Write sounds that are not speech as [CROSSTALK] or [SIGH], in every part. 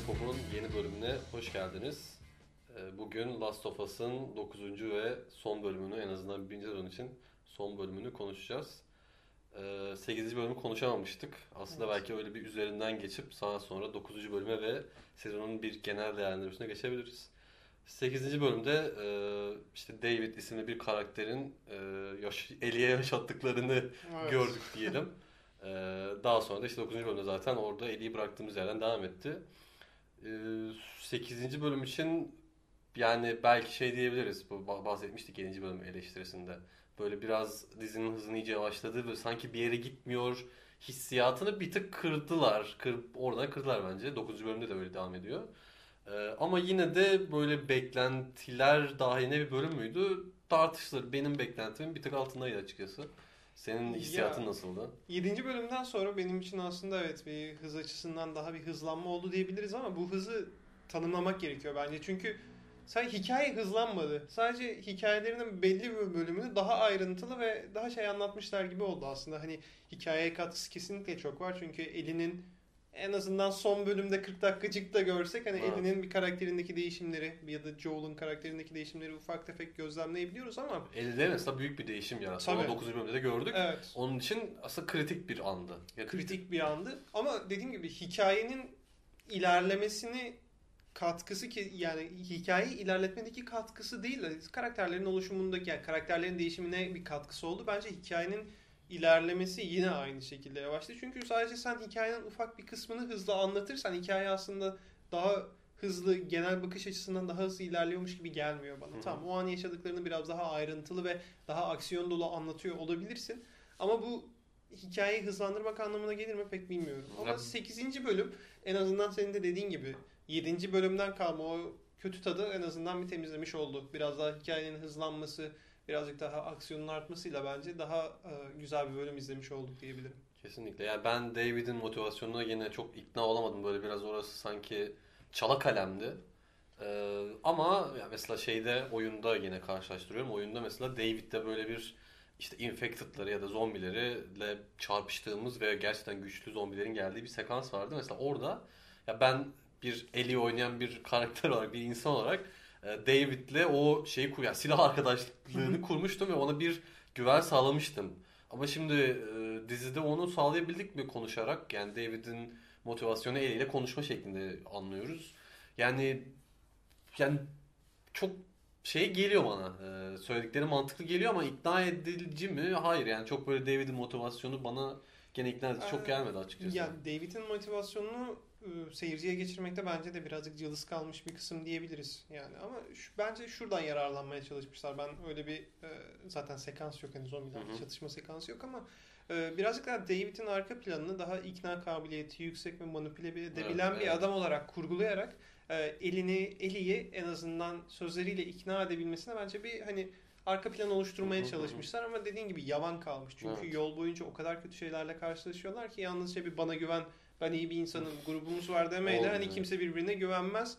Lollipop'un yeni bölümüne hoş geldiniz. Ee, Bugün Last of Us'ın 9. ve son bölümünü en azından birinci sezon için son bölümünü konuşacağız. 8. bölümü konuşamamıştık. Aslında Evet. belki öyle bir üzerinden geçip sağa sonra 9. bölüme ve sezonun bir genel değerlendirmesine geçebiliriz. 8. bölümde e, işte David isimli bir karakterin e, yaş, Ellie'ye yaşattıklarını Evet. gördük diyelim. Ee, daha sonra da işte 9. bölümde zaten orada Ellie'yi bıraktığımız yerden devam etti. Ee, 8. bölüm için yani belki şey diyebiliriz. Bu bah- bahsetmiştik 7. bölüm eleştirisinde. Böyle biraz dizinin hızını iyice yavaşladı ve sanki bir yere gitmiyor hissiyatını bir tık kırdılar. Kır, oradan kırdılar bence. 9. bölümde de böyle devam ediyor. Ee, ama yine de böyle beklentiler dahiline bir bölüm müydü? Tartışılır. Benim beklentimin bir tık altındaydı açıkçası. Senin hissiyatın Ya, nasıldı? 7. bölümden sonra benim için aslında evet bir hız açısından daha bir hızlanma oldu diyebiliriz ama bu hızı tanımlamak gerekiyor bence. Çünkü sadece hikaye hızlanmadı. Sadece hikayelerinin belli bir bölümünü daha ayrıntılı ve daha şey anlatmışlar gibi oldu aslında. Hani hikayeye katkısı kesinlikle çok var. Çünkü Ellie'nin en azından son bölümde 40 dakikacık da görsek hani Evet. Ellie'nin bir karakterindeki değişimleri ya da Joel'un karakterindeki değişimleri ufak tefek gözlemleyebiliyoruz ama Elde mesela büyük bir değişim yarattı. Tabii. Onu 9. bölümde de gördük. evet. Onun için aslında kritik bir andı. Ya, kritik bir andı. Ama dediğim gibi hikayenin ilerlemesini katkısı ki yani hikayeyi ilerletmedeki katkısı değil de karakterlerin oluşumundaki yani karakterlerin değişimine bir katkısı oldu. Bence hikayenin ilerlemesi yine aynı şekilde yavaşladı. Çünkü sadece sen hikayenin ufak bir kısmını hızlı anlatırsan hikaye aslında daha hızlı genel bakış açısından daha hızlı ilerliyormuş gibi gelmiyor bana. Hı hı. Tamam o an yaşadıklarını biraz daha ayrıntılı ve daha aksiyon dolu anlatıyor olabilirsin. Ama bu hikayeyi hızlandırmak anlamına gelir mi pek bilmiyorum. Ama Ya- 8. bölüm en azından senin de dediğin gibi 7. bölümden kalma o kötü tadı en azından bir temizlemiş oldu. Biraz daha hikayenin hızlanması, birazcık daha aksiyonun artmasıyla bence daha e, güzel bir bölüm izlemiş olduk diyebilirim. Kesinlikle. Yani ben David'in motivasyonuna yine çok ikna olamadım. Böyle biraz orası sanki çala kalemdi. Ee, ama ya mesela şeyde oyunda yine karşılaştırıyorum. Oyunda mesela David'de böyle bir işte infected'ları ya da zombileriyle çarpıştığımız ve gerçekten güçlü zombilerin geldiği bir sekans vardı. Mesela orada ya ben bir Ellie oynayan bir karakter olarak, bir insan olarak David'le o şeyi kur, yani silah arkadaşlığını kurmuştum ve ona bir güven sağlamıştım. Ama şimdi e, dizide onu sağlayabildik mi konuşarak? Yani David'in motivasyonu eliyle konuşma şeklinde anlıyoruz. Yani yani çok şey geliyor bana. E, söyledikleri mantıklı geliyor ama ikna edici mi? Hayır yani çok böyle David'in motivasyonu bana gene ikna edici çok Ee, gelmedi açıkçası. Yani David'in motivasyonunu e, seyirciye geçirmekte bence de birazcık cılız kalmış bir kısım diyebiliriz. Yani ama şu, bence şuradan yararlanmaya çalışmışlar. Ben öyle bir e, zaten sekans yok hani zombilerle çatışma sekansı yok ama e, birazcık daha David'in arka planını daha ikna kabiliyeti yüksek ve manipüle edebilen Evet, bir evet. adam olarak kurgulayarak e, elini Eli'yi en azından sözleriyle ikna edebilmesine bence bir hani arka plan oluşturmaya çalışmışlar ama dediğin gibi yavan kalmış. Çünkü Evet. yol boyunca o kadar kötü şeylerle karşılaşıyorlar ki yalnızca bir bana güven ben iyi bir insanım grubumuz var demeyle Olmuyor. hani kimse birbirine güvenmez.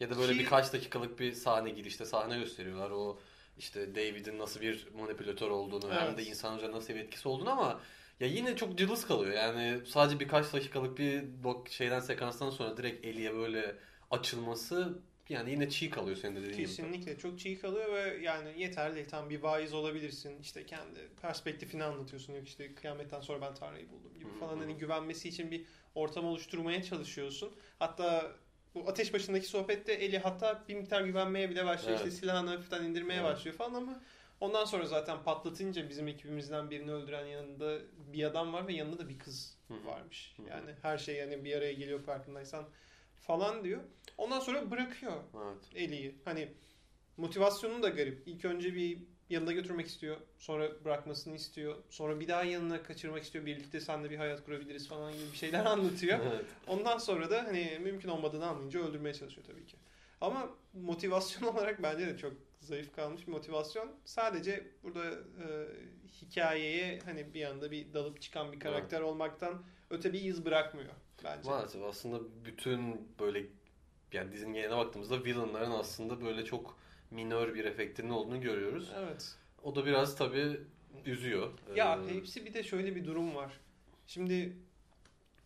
Ya da böyle Ki- birkaç dakikalık bir sahne girişte sahne gösteriyorlar. O işte David'in nasıl bir manipülatör olduğunu hem Evet. de insan üzerine nasıl bir etkisi olduğunu ama ya yine çok cılız kalıyor. Yani sadece birkaç dakikalık bir şeyden sekanstan sonra direkt Ellie'ye böyle açılması yani yine çiğ kalıyor senin de dediğin gibi. Kesinlikle çok çiğ kalıyor ve yani yeterli. Tam bir vaiz olabilirsin. İşte kendi perspektifini anlatıyorsun. Yok işte kıyametten sonra ben Tanrı'yı buldum gibi Hı falan. Hani güvenmesi için bir ortam oluşturmaya çalışıyorsun. Hatta bu ateş başındaki sohbette Eli hatta bir miktar güvenmeye bile başlıyor. Evet. İşte silahını hafiften indirmeye Evet. başlıyor falan ama ondan sonra zaten patlatınca bizim ekibimizden birini öldüren yanında bir adam var ve yanında da bir kız varmış. Yani her şey yani bir araya geliyor farkındaysan falan diyor. Ondan sonra bırakıyor. Evet. Ellie'yi. Hani motivasyonu da garip. İlk önce bir yanına götürmek istiyor. Sonra bırakmasını istiyor. Sonra bir daha yanına kaçırmak istiyor. Birlikte seninle bir hayat kurabiliriz falan gibi bir şeyler [LAUGHS] anlatıyor. Evet. Ondan sonra da hani mümkün olmadığını anlayınca öldürmeye çalışıyor tabii ki. Ama motivasyon [LAUGHS] olarak bence de çok zayıf kalmış bir motivasyon. Sadece burada e, hikayeye hani bir anda bir dalıp çıkan bir karakter olmaktan öte bir iz bırakmıyor bence. Maalesef aslında bütün böyle yani dizinin geneline baktığımızda villainların aslında böyle çok minör bir efektinin olduğunu görüyoruz. Evet. O da biraz tabii üzüyor. Ya Ee, hepsi bir de şöyle bir durum var. Şimdi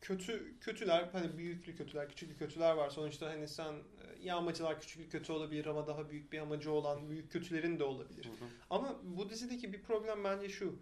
kötü kötüler hani büyüklü kötüler, küçüklü kötüler var. Sonuçta hani sen e, yağmacılar küçüklü kötü olabilir ama daha büyük bir amacı olan büyük kötülerin de olabilir. Hı hı. Ama bu dizideki bir problem bence şu.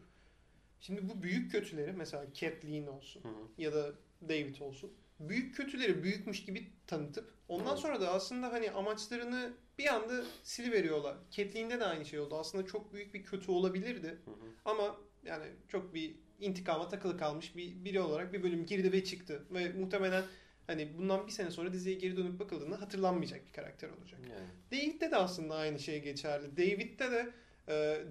Şimdi bu büyük kötüleri mesela Catelyn olsun Hı hı. ya da David olsun. Büyük kötüleri büyükmüş gibi tanıtıp ondan sonra da aslında hani amaçlarını bir anda siliveriyorlar. Catelyn'de de aynı şey oldu. Aslında çok büyük bir kötü olabilirdi. Hı hı. Ama yani çok bir intikama takılı kalmış bir biri olarak bir bölüm girdi ve çıktı. Ve muhtemelen hani bundan bir sene sonra diziye geri dönüp bakıldığında hatırlanmayacak bir karakter olacak. Yani. David'de de aslında aynı şey geçerli. David'de de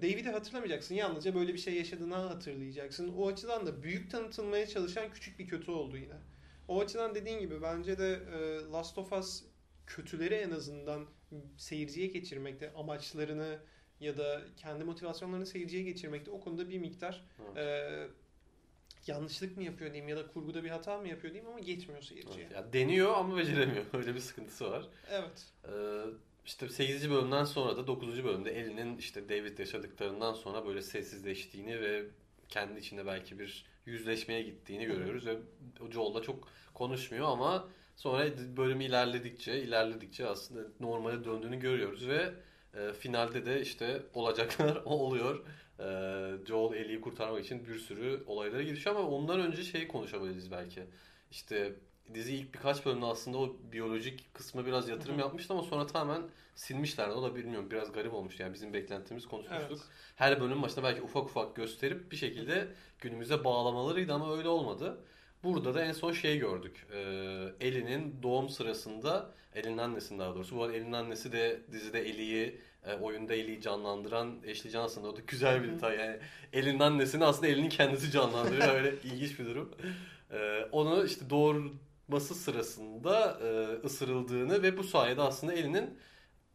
David'i hatırlamayacaksın. Yalnızca böyle bir şey yaşadığını hatırlayacaksın. O açıdan da büyük tanıtılmaya çalışan küçük bir kötü oldu yine. O açıdan dediğin gibi bence de e, Last of Us kötüleri en azından seyirciye geçirmekte amaçlarını ya da kendi motivasyonlarını seyirciye geçirmekte o konuda bir miktar Evet. e, yanlışlık mı yapıyor diyeyim ya da kurguda bir hata mı yapıyor diyeyim ama geçmiyor seyirciye. Evet. Ya deniyor ama beceremiyor. [LAUGHS] Öyle bir sıkıntısı var. Evet. Ee, işte 8. bölümden sonra da 9. bölümde Ellie'nin işte David yaşadıklarından sonra böyle sessizleştiğini ve kendi içinde belki bir yüzleşmeye gittiğini görüyoruz ve Joel da çok konuşmuyor ama sonra bölüm ilerledikçe ilerledikçe aslında normale döndüğünü görüyoruz ve e, finalde de işte olacaklar [LAUGHS] oluyor. E, Joel Ellie'yi kurtarmak için bir sürü olaylara girişiyor ama ondan önce şey konuşabiliriz belki. İşte dizi ilk birkaç bölümde aslında o biyolojik kısmına biraz yatırım Hı hı. yapmıştı ama sonra tamamen silmişlerdi. O da bilmiyorum biraz garip olmuş yani bizim beklentimiz konuşmuştuk. Evet. Her bölüm başında belki ufak ufak gösterip bir şekilde günümüze bağlamalarıydı ama öyle olmadı. Burada da en son şey gördük. Ee, Ellie'nin doğum sırasında, Ellie'nin annesinin daha doğrusu. Bu arada Ellie'nin annesi de dizide Ellie'yi, e, oyunda Ellie'yi canlandıran Ashley Johnson. O da güzel bir detay. Yani Ellie'nin annesini aslında Ellie'nin kendisi canlandırıyor. Öyle [LAUGHS] ilginç bir durum. Ee, onu işte doğurması sırasında e, ısırıldığını ve bu sayede aslında Ellie'nin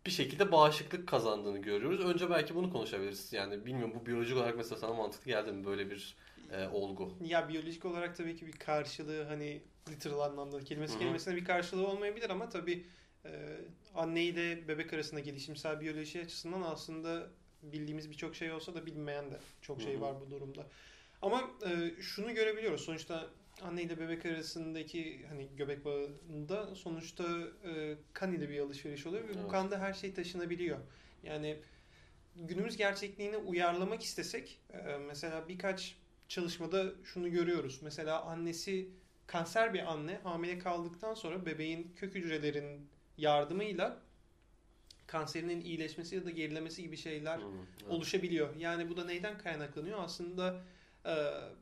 bir şekilde bağışıklık kazandığını görüyoruz. Önce belki bunu konuşabiliriz. Yani bilmiyorum bu biyolojik olarak mesela sana mantıklı geldi mi böyle bir e, olgu? Ya biyolojik olarak tabii ki bir karşılığı hani literal anlamda kelimesi Hı hı. kelimesine bir karşılığı olmayabilir ama tabii e, anne ile bebek arasında gelişimsel biyoloji açısından aslında bildiğimiz birçok şey olsa da bilmeyen de çok şey Hı hı. var bu durumda. Ama e, şunu görebiliyoruz sonuçta anne ile bebek arasındaki hani göbek bağında sonuçta e, kan ile bir alışveriş oluyor ve bu Evet. kanda her şey taşınabiliyor. Yani günümüz gerçekliğine uyarlamak istesek e, mesela birkaç çalışmada şunu görüyoruz. Mesela annesi kanser bir anne hamile kaldıktan sonra bebeğin kök hücrelerin yardımıyla kanserinin iyileşmesi ya da gerilemesi gibi şeyler Hı, evet. oluşabiliyor. Yani bu da neyden kaynaklanıyor? Aslında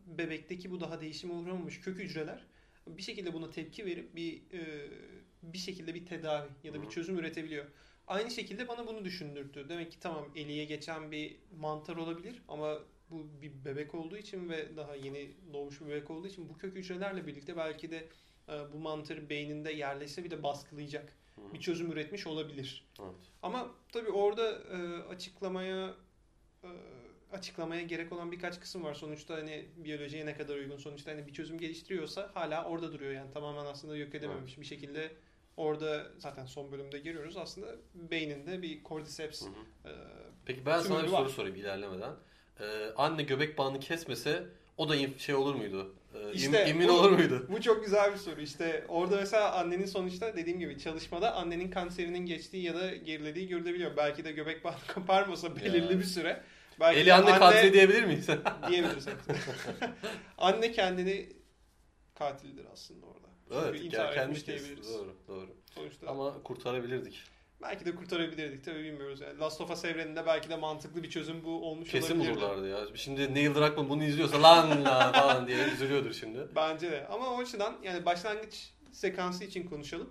bebekteki bu daha değişime uğramamış kök hücreler bir şekilde buna tepki verip bir e, bir şekilde bir tedavi ya da bir çözüm üretebiliyor. Aynı şekilde bana bunu düşündürttü. Demek ki tamam eliye geçen bir mantar olabilir ama bu bir bebek olduğu için ve daha yeni doğmuş bir bebek olduğu için bu kök hücrelerle birlikte belki de e, bu mantar beyninde yerleşse bir de baskılayacak bir çözüm üretmiş olabilir. Evet. Ama tabii orada e, açıklamaya açıklamaya gerek olan birkaç kısım var. Sonuçta hani biyolojiye ne kadar uygun sonuçta hani bir çözüm geliştiriyorsa hala orada duruyor yani tamamen aslında yok edememiş bir şekilde orada zaten son bölümde görüyoruz aslında beyninde bir cordyceps Hı hı. e, Peki ben sana bir var. soru sorayım ilerlemeden. Ee, anne göbek bağını kesmese o da şey olur muydu? Ee, İşte emin olur muydu? Bu çok güzel bir soru. İşte orada mesela annenin sonuçta dediğim gibi çalışmada annenin kanserinin geçtiği ya da gerilediği görülebiliyor. Belki de göbek bağı [LAUGHS] koparmasa belirli Ya. bir süre. Belki Eli de anne katil diyebilir miyiz? [LAUGHS] diyebiliriz. [LAUGHS] anne kendini katildir aslında orada. Çünkü evet, intihar gel- kendi etmiş diyebiliriz. Doğru, doğru. Sonuçta Ama kurtarabilirdik. belki de kurtarabilirdik tabii bilmiyoruz yani. Last of Us evreninde belki de mantıklı bir çözüm bu olmuş Kesin olabilirdi. bulurlardı ya. Şimdi Neil Druckmann bunu izliyorsa lan lan [LAUGHS] falan diye üzülüyordur şimdi. Bence de. Ama o açıdan yani başlangıç sekansı için konuşalım.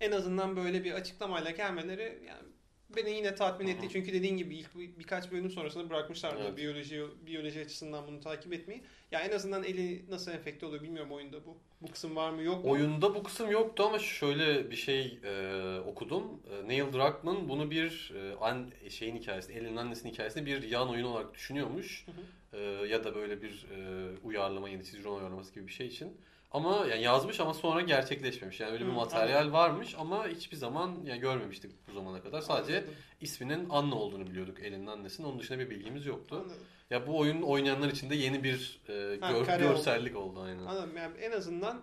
En azından böyle bir açıklamayla gelmeleri yani beni yine tatmin etti. Çünkü dediğin gibi ilk bir- birkaç bölüm sonrasında bırakmışlardı Evet. biyoloji biyoloji açısından bunu takip etmeyi. Ya en azından eli nasıl enfekte oluyor bilmiyorum oyunda bu. Bu kısım var mı yok mu? Oyunda bu kısım yoktu ama şöyle bir şey e, okudum. E, Neil Druckmann bunu bir e, an, şeyin hikayesini, Ellie'nin annesinin hikayesini bir yan oyun olarak düşünüyormuş. Hı hı. E, ya da böyle bir e, uyarlama, yeni çizgi uyarlaması gibi bir şey için. Ama yani yazmış ama sonra gerçekleşmemiş. Yani öyle bir Hı, materyal varmış ama hiçbir zaman yani görmemiştik bu zamana kadar. Sadece Anladım, isminin Anna olduğunu biliyorduk Ellen'in annesinin. Onun dışında bir bilgimiz yoktu. anladım. Ya bu oyun oynayanlar için de yeni bir e, Ha, gör- oldu. görsellik oldu aynen. Anladım. Yani en azından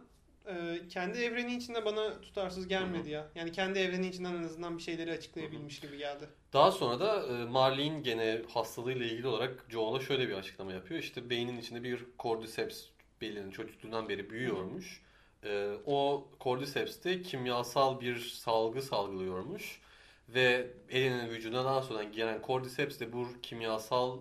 e, kendi evreni içinde bana tutarsız gelmedi ya. Yani kendi evreni içinden en azından bir şeyleri açıklayabilmiş gibi geldi. Daha sonra da e, Marley'in gene hastalığıyla ilgili olarak Joel'a şöyle bir açıklama yapıyor. İşte beynin içinde bir cordyceps belinin çocukluğundan beri büyüyormuş. E, o cordyceps de kimyasal bir salgı salgılıyormuş. Ve Ellie'nin vücuduna daha sonra giren cordyceps de bu kimyasal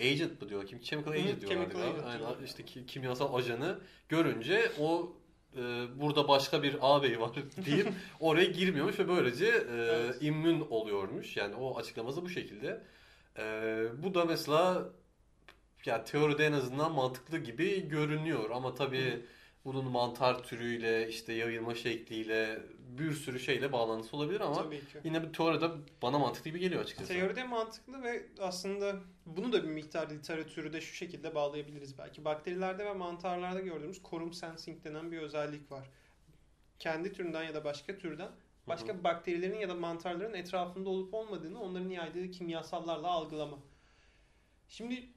agent mı diyor? Kim chemical hı, agent diyorlar chemical agent Aynen diyorlar. işte ki- kimyasal ajanı görünce o e, burada başka bir ağabey var [LAUGHS] deyip [LAUGHS] oraya girmiyormuş ve böylece e, Evet. immün oluyormuş. Yani o açıklaması bu şekilde. E, bu da mesela ya teoride en azından mantıklı gibi görünüyor ama tabii bunun mantar türüyle işte yayılma şekliyle bir sürü şeyle bağlantısı olabilir ama Tabii ki. yine bu teoride bana mantıklı gibi geliyor açıkçası. Teoride mantıklı ve aslında bunu da bir miktar literatürü de şu şekilde bağlayabiliriz belki. Bakterilerde ve mantarlarda gördüğümüz korum sensing denen bir özellik var. Kendi türünden ya da başka türden başka bakterilerin ya da mantarların etrafında olup olmadığını onların yaydığı kimyasallarla algılama. Şimdi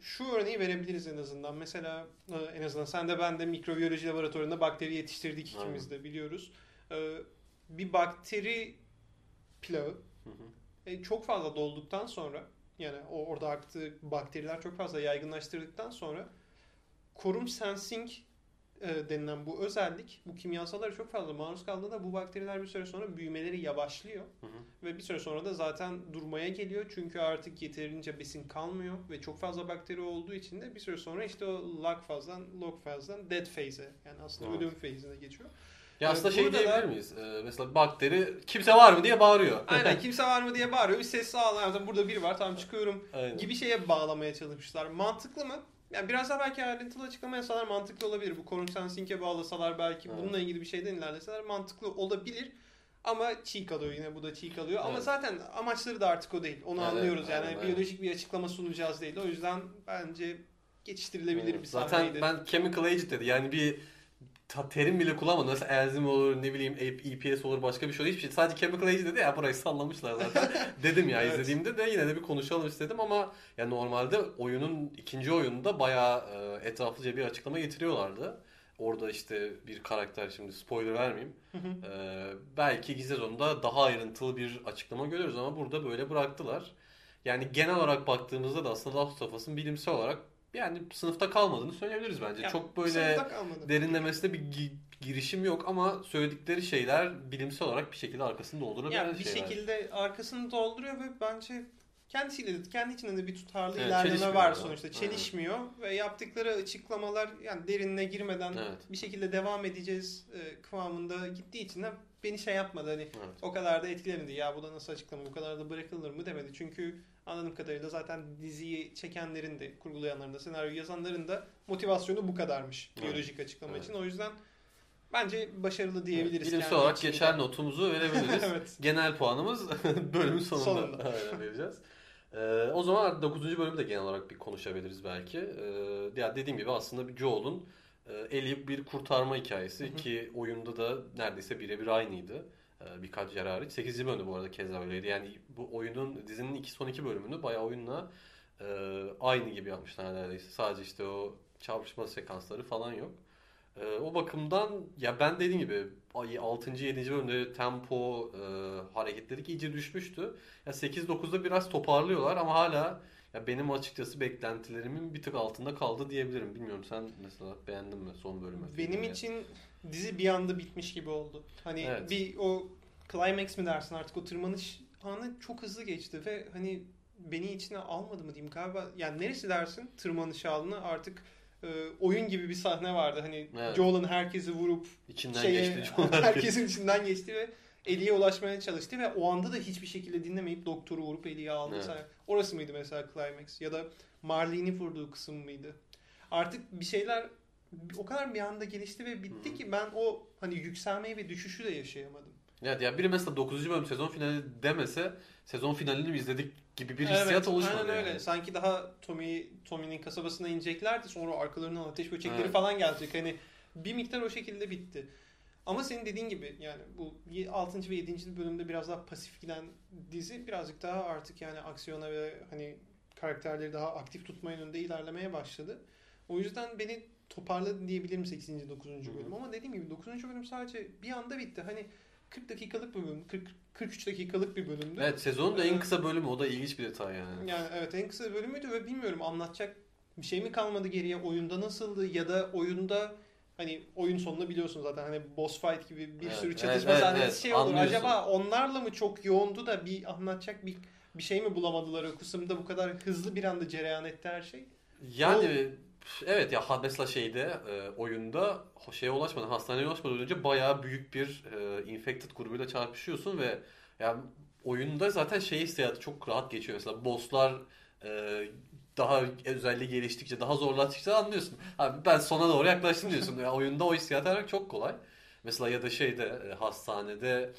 şu örneği verebiliriz en azından. Mesela e, en azından sen de ben de mikrobiyoloji laboratuvarında bakteri yetiştirdik ikimiz de biliyoruz. E, bir bakteri plağı e, çok fazla dolduktan sonra yani orada aktığı bakteriler çok fazla yaygınlaştırdıktan sonra korum sensing e, denilen bu özellik bu kimyasallara çok fazla maruz kaldığında bu bakteriler bir süre sonra büyümeleri yavaşlıyor Hı hı. ve bir süre sonra da zaten durmaya geliyor çünkü artık yeterince besin kalmıyor ve çok fazla bakteri olduğu için de bir süre sonra işte o log fazdan log fazdan dead phase'e yani aslında Evet. ölüm phase'ine geçiyor. Ya aslında Ee, şey diyebilir da- miyiz? Ee, mesela bakteri kimse var mı diye bağırıyor. Aynen [LAUGHS] kimse var mı diye bağırıyor bir ses sağlar burada biri var tamam çıkıyorum Aynen. gibi şeye bağlamaya çalışmışlar. Mantıklı mı? Yani biraz daha belki ayrıntılı açıklama yapsalar mantıklı olabilir. Bu Quorum Sensing'e bağlasalar belki Evet. bununla ilgili bir şeyden ilerleseler mantıklı olabilir. Ama çiğ kalıyor yine bu da çiğ kalıyor. Ama Evet. zaten amaçları da artık o değil. Onu Evet, anlıyoruz yani. aynen. Biyolojik bir açıklama sunacağız değil. O yüzden bence geçiştirilebilir Evet. bir Zaten sahneydi. ben chemical agent dedi. Yani bir ta- terim bile kullanmadım. Mesela enzim olur, ne bileyim EPS olur, başka bir şey olur. Hiçbir şey. Sadece chemical agent dedi ya burayı sallamışlar zaten. [LAUGHS] Dedim ya Evet. izlediğimde de yine de bir konuşalım istedim ama ya normalde oyunun ikinci oyununda bayağı e, etraflıca bir açıklama getiriyorlardı. Orada işte bir karakter şimdi spoiler vermeyeyim. Hı hı. Ee, belki ikinci sezonda daha ayrıntılı bir açıklama görürüz ama burada böyle bıraktılar. Yani genel olarak baktığımızda da aslında Last of Us'ın bilimsel olarak yani sınıfta kalmadığını söyleyebiliriz bence. Yani Çok böyle derinlemesine bir gi- girişim yok ama söyledikleri şeyler bilimsel olarak bir şekilde arkasını doldurabilen Yani bir şeyler. şekilde arkasını dolduruyor ve bence kendisiyle de kendi içinde de bir tutarlı Evet, ilerleme var da. sonuçta. Çelişmiyor ve yaptıkları açıklamalar yani derinine girmeden Evet. bir şekilde devam edeceğiz e, kıvamında gittiği için de beni şey yapmadı hani Evet. o kadar da etkilemedi. Ya bu da nasıl açıklama bu kadar da bırakılır mı demedi. Çünkü anladığım kadarıyla zaten diziyi çekenlerin de kurgulayanların da senaryo yazanların da motivasyonu bu kadarmış Evet. biyolojik açıklama Evet. için. O yüzden bence başarılı diyebiliriz. Bilimsel kendi olarak içinde. geçer notumuzu verebiliriz. [LAUGHS] evet. Genel puanımız [LAUGHS] bölümün sonunda, Sonunda. Aynen vereceğiz. Ee, o zaman 9. bölümü de genel olarak bir konuşabiliriz belki. Ee, ya dediğim gibi aslında bir Joel'un e, Ellie'yi bir kurtarma hikayesi Hı hı. ki oyunda da neredeyse birebir aynıydı. Ee, birkaç yer hariç. 8. bölümde bu arada keza öyleydi. Yani bu oyunun dizinin iki, son iki bölümünü bayağı oyunla e, aynı gibi yapmışlar neredeyse. Sadece işte o çarpışma sekansları falan yok. Ee, o bakımdan ya ben dediğim gibi 6. 7. bölümde tempo e, hareketleri iyice düşmüştü. Ya 8-9'da biraz toparlıyorlar ama hala ya benim açıkçası beklentilerimin bir tık altında kaldı diyebilirim. Bilmiyorum sen mesela beğendin mi son bölümü? Benim için dizi bir anda bitmiş gibi oldu. Hani Evet. bir o climax mi dersin artık o tırmanış anı çok hızlı geçti ve hani beni içine almadı mı diyeyim galiba. Yani neresi dersin tırmanış anı artık e, oyun gibi bir sahne vardı. Hani Evet. Joel'ın herkesi vurup içinden şeye, geçti. [LAUGHS] Herkesin içinden geçti ve Ellie'ye ulaşmaya çalıştı ve o anda da hiçbir şekilde dinlemeyip doktoru vurup Ellie'yi aldı. Evet. Orası mıydı mesela climax ya da Marlene'i vurduğu kısım mıydı? Artık bir şeyler o kadar bir anda gelişti ve bitti hı. ki ben o hani yükselmeyi ve düşüşü de yaşayamadım. Evet ya biri mesela 9. bölüm sezon finali demese sezon finalini izledik gibi bir hissiyat evet, oluşmadı. Aynen öyle. yani. Sanki daha Tommy Tommy'nin kasabasına ineceklerdi sonra arkalarından ateş böcekleri Evet. falan gelecek. Hani bir miktar o şekilde bitti. Ama senin dediğin gibi yani bu 6. ve 7. bölümde biraz daha pasif giden dizi birazcık daha artık yani aksiyona ve hani karakterleri daha aktif tutma yönünde ilerlemeye başladı. O yüzden beni toparladı diyebilirim 8. 9. bölüm. Ama dediğim gibi 9. bölüm sadece bir anda bitti. Hani 40 dakikalık bir bölüm, 40 43 dakikalık bir bölümdü. Evet sezonun da en Ee, kısa bölümü o da ilginç bir detay yani. Yani evet en kısa bölümüydü ve bilmiyorum anlatacak bir şey mi kalmadı geriye oyunda nasıldı ya da oyunda hani oyun sonunda biliyorsun zaten hani boss fight gibi bir Evet, sürü çatışma evet, sahnesi evet, şey olur. anlıyorsun. Acaba onlarla mı çok yoğundu da bir anlatacak bir bir şey mi bulamadılar o kısımda bu kadar hızlı bir anda cereyan etti her şey? Yani evet ya mesela şeyde e, oyunda şeye ulaşmadan hastaneye ulaşmadan önce bayağı büyük bir e, infected grubuyla çarpışıyorsun ve yani oyunda zaten şey hissiyatı çok rahat geçiyor. Mesela bosslar e, daha özelliği geliştikçe daha zorlaştıkça anlıyorsun. Abi ben sona doğru yaklaştım diyorsun. Ya oyunda o hissiyatı aramak çok kolay. Mesela ya da şeyde e, hastanede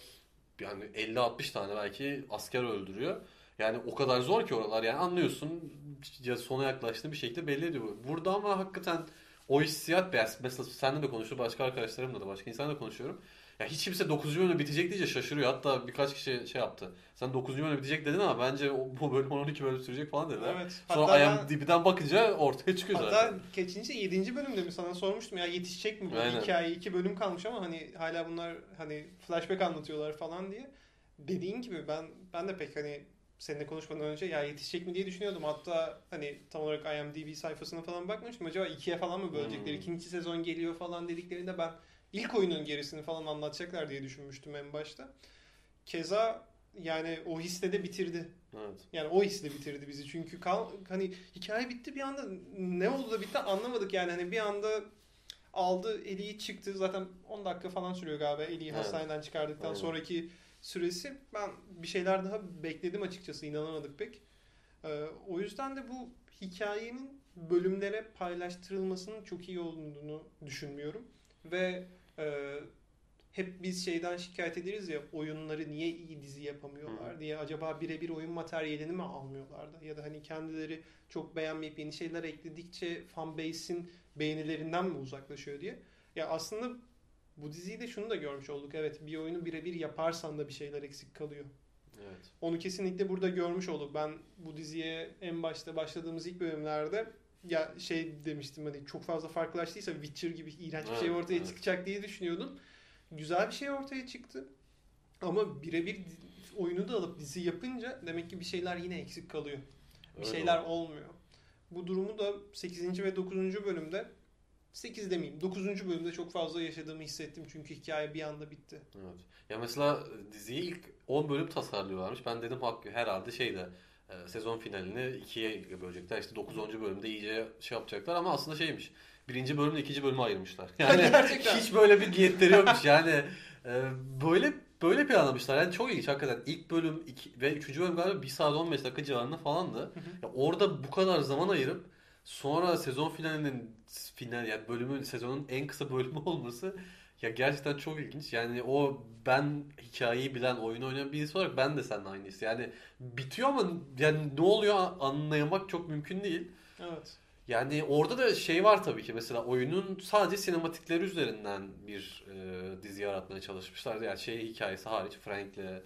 yani 50-60 tane belki asker öldürüyor. Yani o kadar zor ki oralar yani anlıyorsun ya sona yaklaştığını bir şekilde belli ediyor. Burada ama hakikaten o hissiyat beyaz. Mesela seninle de konuşuyorum, başka arkadaşlarımla da, başka insanlarla konuşuyorum. Ya hiç kimse 9. bölümde bitecek deyince şaşırıyor. Hatta birkaç kişi şey yaptı. Sen 9. bölümde bitecek dedin ama bence o- bu bölüm 12 bölüm sürecek falan dediler. Evet. Sonra Hatta ben- IMDb'den bakınca ortaya çıkıyor Hatta zaten. kaçıncı? Yedinci bölümde mi sana sormuştum ya yetişecek mi bu Aynen. hikaye? iki bölüm kalmış ama hani hala bunlar hani flashback anlatıyorlar falan diye. Dediğin gibi ben ben de pek hani seninle konuşmadan önce ya yetişecek mi diye düşünüyordum. Hatta hani tam olarak IMDb sayfasına falan bakmıştım. Acaba ikiye falan mı bölecekler? Hmm. İkinci sezon geliyor falan dediklerinde ben ilk oyunun gerisini falan anlatacaklar diye düşünmüştüm en başta. Keza yani o hisle de bitirdi. Evet. Yani o hisle bitirdi bizi. Çünkü kal, hani hikaye bitti bir anda ne oldu da bitti anlamadık yani. Hani bir anda aldı Eli'yi çıktı. Zaten 10 dakika falan sürüyor galiba Eli'yi Evet. hastaneden çıkardıktan Aynen. sonraki süresi. Ben bir şeyler daha bekledim açıkçası. inanamadık pek. Ee, o yüzden de bu hikayenin bölümlere paylaştırılmasının çok iyi olduğunu düşünmüyorum. Ve e, hep biz şeyden şikayet ederiz ya oyunları niye iyi dizi yapamıyorlar diye acaba birebir oyun materyalini mi almıyorlar da ya da hani kendileri çok beğenmeyip yeni şeyler ekledikçe fanbase'in beğenilerinden mi uzaklaşıyor diye. Ya aslında bu diziyi de şunu da görmüş olduk. Evet bir oyunu birebir yaparsan da bir şeyler eksik kalıyor. Evet. Onu kesinlikle burada görmüş olduk. Ben bu diziye en başta başladığımız ilk bölümlerde ya şey demiştim hani çok fazla farklılaştıysa Witcher gibi iğrenç bir şey Evet, ortaya evet. çıkacak diye düşünüyordum. Güzel bir şey ortaya çıktı. Ama birebir oyunu da alıp dizi yapınca demek ki bir şeyler yine eksik kalıyor. Bir Öyle şeyler oldu. olmuyor. Bu durumu da 8. ve 9. bölümde 8 demeyeyim 9. bölümde çok fazla yaşadığımı hissettim çünkü hikaye bir anda bitti. Evet. Ya mesela diziyi ilk 10 bölüm tasarlıyorlarmış. Ben dedim hakkı herhalde şeyde e, sezon finalini ikiye bölecekler. İşte 9. bölümde iyice şey yapacaklar ama aslında şeymiş. Birinci bölümle ikinci bölümü ayırmışlar. [LAUGHS] Yani Gerçekten. hiç böyle bir niyetleri yokmuş. Yani e, böyle böyle planlamışlar. Yani çok ilginç hakikaten. İlk bölüm iki, ve üçüncü bölüm galiba 1 saat 15 dakika civarında falandı. Ya orada bu kadar zaman ayırıp sonra sezon finalinin final yani bölümün sezonun en kısa bölümü [LAUGHS] olması ya gerçekten çok ilginç. Yani o ben hikayeyi bilen, oyunu oynayan birisi olarak ben de seninle aynıyız. Yani bitiyor ama yani ne oluyor anlayamak çok mümkün değil. Evet. Yani orada da şey var tabii ki mesela oyunun sadece sinematikleri üzerinden bir e, dizi yaratmaya çalışmışlar. Yani şey hikayesi hariç Frank'le e,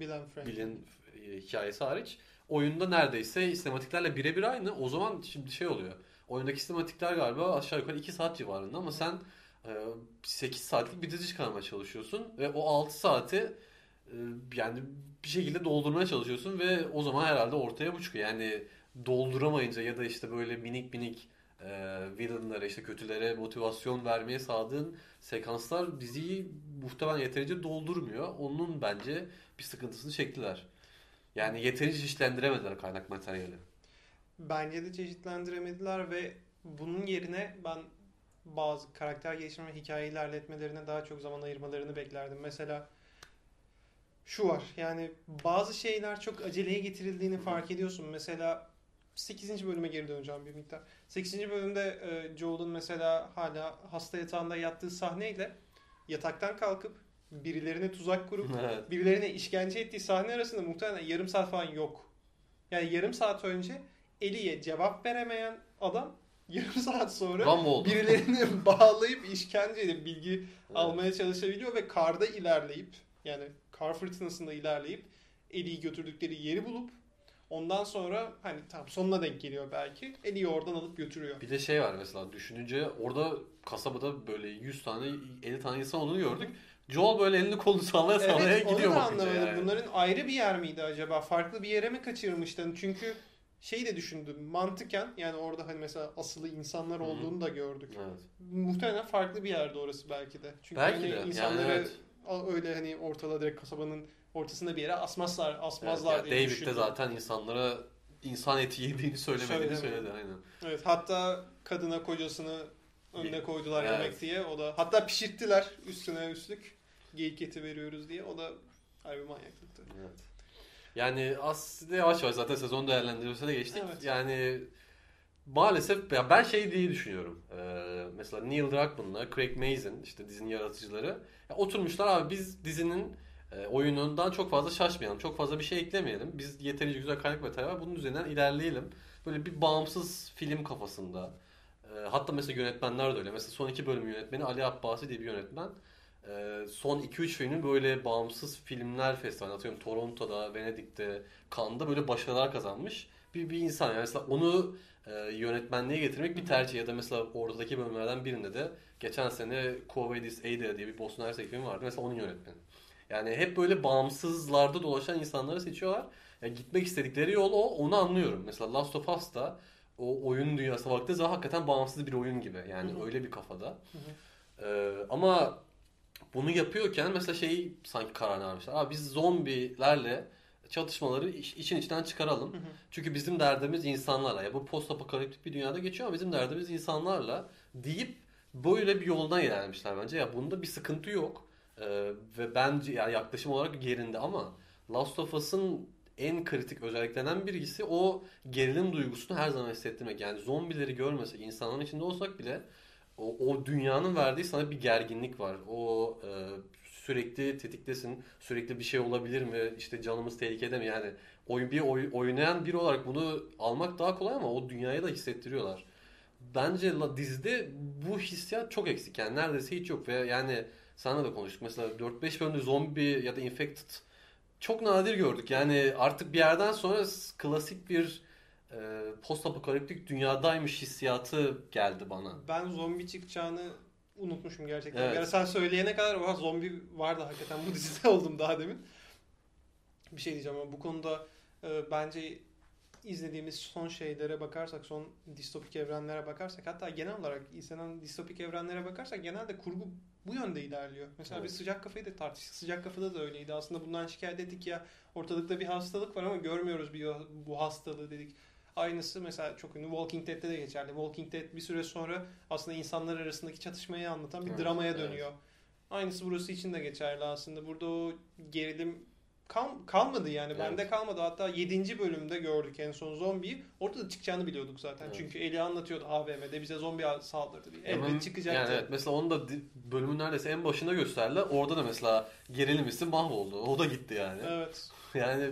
Bilen Frank. Bill'in e, hikayesi hariç oyunda neredeyse sinematiklerle birebir aynı. O zaman şimdi şey oluyor. Oyundaki sinematikler galiba aşağı yukarı 2 saat civarında ama sen e, 8 saatlik bir dizi çıkarmaya çalışıyorsun ve o 6 saati e, yani bir şekilde doldurmaya çalışıyorsun ve o zaman herhalde ortaya bu çıkıyor. Yani dolduramayınca ya da işte böyle minik minik e, villainlara işte kötülere motivasyon vermeye sağladığın sekanslar diziyi muhtemelen yeterince doldurmuyor. Onun bence bir sıkıntısını çektiler. Yani yeterince çeşitlendiremediler kaynak materyali. Bence de çeşitlendiremediler ve bunun yerine ben bazı karakter gelişimi ve hikaye ilerletmelerine daha çok zaman ayırmalarını beklerdim. Mesela şu var yani bazı şeyler çok aceleye getirildiğini fark ediyorsun. Mesela 8. bölüme geri döneceğim bir miktar. 8. bölümde e, Joel'ın mesela hala hasta yatağında yattığı sahneyle yataktan kalkıp birilerine tuzak kurup [LAUGHS] evet. birilerine işkence ettiği sahne arasında muhtemelen yarım saat falan yok. Yani yarım saat önce Eli'ye cevap veremeyen adam [LAUGHS] yarım saat sonra birilerini [LAUGHS] bağlayıp işkenceyle bilgi almaya çalışabiliyor ve karda ilerleyip yani kar fırtınasında ilerleyip Ellie'yi götürdükleri yeri bulup ondan sonra hani tam sonuna denk geliyor belki. Ellie'yi oradan alıp götürüyor. Bir de şey var mesela düşününce orada kasabada böyle 100 tane 50 tane insan olduğunu gördük. Joel böyle elini kolunu sallaya sallaya Evet onu gidiyor da bakınca anlamadım. yani. Bunların ayrı bir yer miydi acaba? Farklı bir yere mi kaçırmıştın? Çünkü şeyi de düşündüm mantıken yani orada hani mesela asılı insanlar olduğunu da gördük. Evet. Muhtemelen farklı bir yerde orası belki de. Çünkü Belki hani de. Yani insanları evet. a- öyle hani ortada direkt kasabanın ortasında bir yere asmazlar, Evet, asmazlar ya diye David de zaten insanlara insan eti yediğini söylemediğini Söyledi. söyledi aynen. Evet hatta kadına kocasını önüne koydular Evet. yemek diye. O da hatta pişirttiler üstüne üstlük. Geyik eti veriyoruz diye. O da harbi manyaklıktı. Evet. Yani aslında yavaş yavaş zaten sezon değerlendirmesine de geçtik. Evet. Yani maalesef ya ben şey diye düşünüyorum. Ee, mesela Neil Druckmann'la Craig Mazin işte dizinin yaratıcıları ya oturmuşlar abi biz dizinin e, oyunundan çok fazla şaşmayalım. Çok fazla bir şey eklemeyelim. Biz yeterince güzel kaynak materyal var. Bunun üzerinden ilerleyelim. Böyle bir bağımsız film kafasında. E, hatta mesela yönetmenler de öyle. Mesela son iki bölüm yönetmeni Ali Abbasi diye bir yönetmen. Ee, son 2-3 filmin böyle bağımsız filmler festivali atıyorum Toronto'da, Venedik'te, Cannes'da böyle başarılar kazanmış bir, bir insan. Yani mesela onu e, yönetmenliğe getirmek bir tercih ya da mesela oradaki bölümlerden birinde de geçen sene Quo Vadis Ada diye bir Boston Hersek filmi vardı. Mesela onun yönetmeni. Yani hep böyle bağımsızlarda dolaşan insanları seçiyorlar. Ya gitmek istedikleri yol o. Onu anlıyorum. Mesela Last of Us da o oyun dünyasına baktığı zaman hakikaten bağımsız bir oyun gibi. Yani öyle bir kafada. Ee, ama bunu yapıyorken mesela şeyi sanki kararını almışlar. Abi biz zombilerle çatışmaları iş- işin içinden çıkaralım. Hı hı. Çünkü bizim derdimiz insanlarla. Ya bu post apokaliptik bir dünyada geçiyor ama bizim derdimiz insanlarla deyip böyle bir yoldan ilerlemişler bence. Ya bunda bir sıkıntı yok. Ee, ve bence yani yaklaşım olarak yerinde ama Last of Us'ın en kritik özelliklerinden birisi o gerilim duygusunu her zaman hissettirmek. Yani zombileri görmesek, insanların içinde olsak bile o, o dünyanın verdiği sana bir gerginlik var. O e, sürekli tetiktesin. Sürekli bir şey olabilir mi? İşte canımız tehlikede mi? Yani oyun bir oy- oynayan biri olarak bunu almak daha kolay ama o dünyaya da hissettiriyorlar. Bence la, dizide bu hissiyat çok eksik. Yani neredeyse hiç yok ve yani sana da konuştuk. Mesela 4-5 bölümde zombi ya da infected çok nadir gördük. Yani artık bir yerden sonra klasik bir e, post apokaliptik dünyadaymış hissiyatı geldi bana. Ben zombi çıkacağını unutmuşum gerçekten. Evet. Yani sen söyleyene kadar oha zombi vardı hakikaten bu dizide oldum daha demin. Bir şey diyeceğim ama bu konuda e, bence izlediğimiz son şeylere bakarsak, son distopik evrenlere bakarsak hatta genel olarak izlenen distopik evrenlere bakarsak genelde kurgu bu yönde ilerliyor. Mesela Evet. bir sıcak kafayı da tartıştık. Sıcak kafada da öyleydi. Aslında bundan şikayet ettik ya ortalıkta bir hastalık var ama görmüyoruz bir bu hastalığı dedik. Aynısı mesela çok ünlü Walking Dead'te de geçerli. Walking Dead bir süre sonra aslında insanlar arasındaki çatışmayı anlatan bir Evet, dramaya evet. dönüyor. Aynısı burası için de geçerli aslında. Burada o gerilim kal- kalmadı yani. Evet. Bende kalmadı. Hatta 7. bölümde gördük en son zombiyi. Ortada çıkacağını biliyorduk zaten. Evet. Çünkü Eli anlatıyordu AVM'de bize zombi saldırdı diye. Elbet çıkacaktı. Yani evet, mesela onu da bölümün neredeyse en başında gösterdiler. Orada da mesela gerilim hissi mahvoldu. O da gitti yani. Evet. [LAUGHS] Yani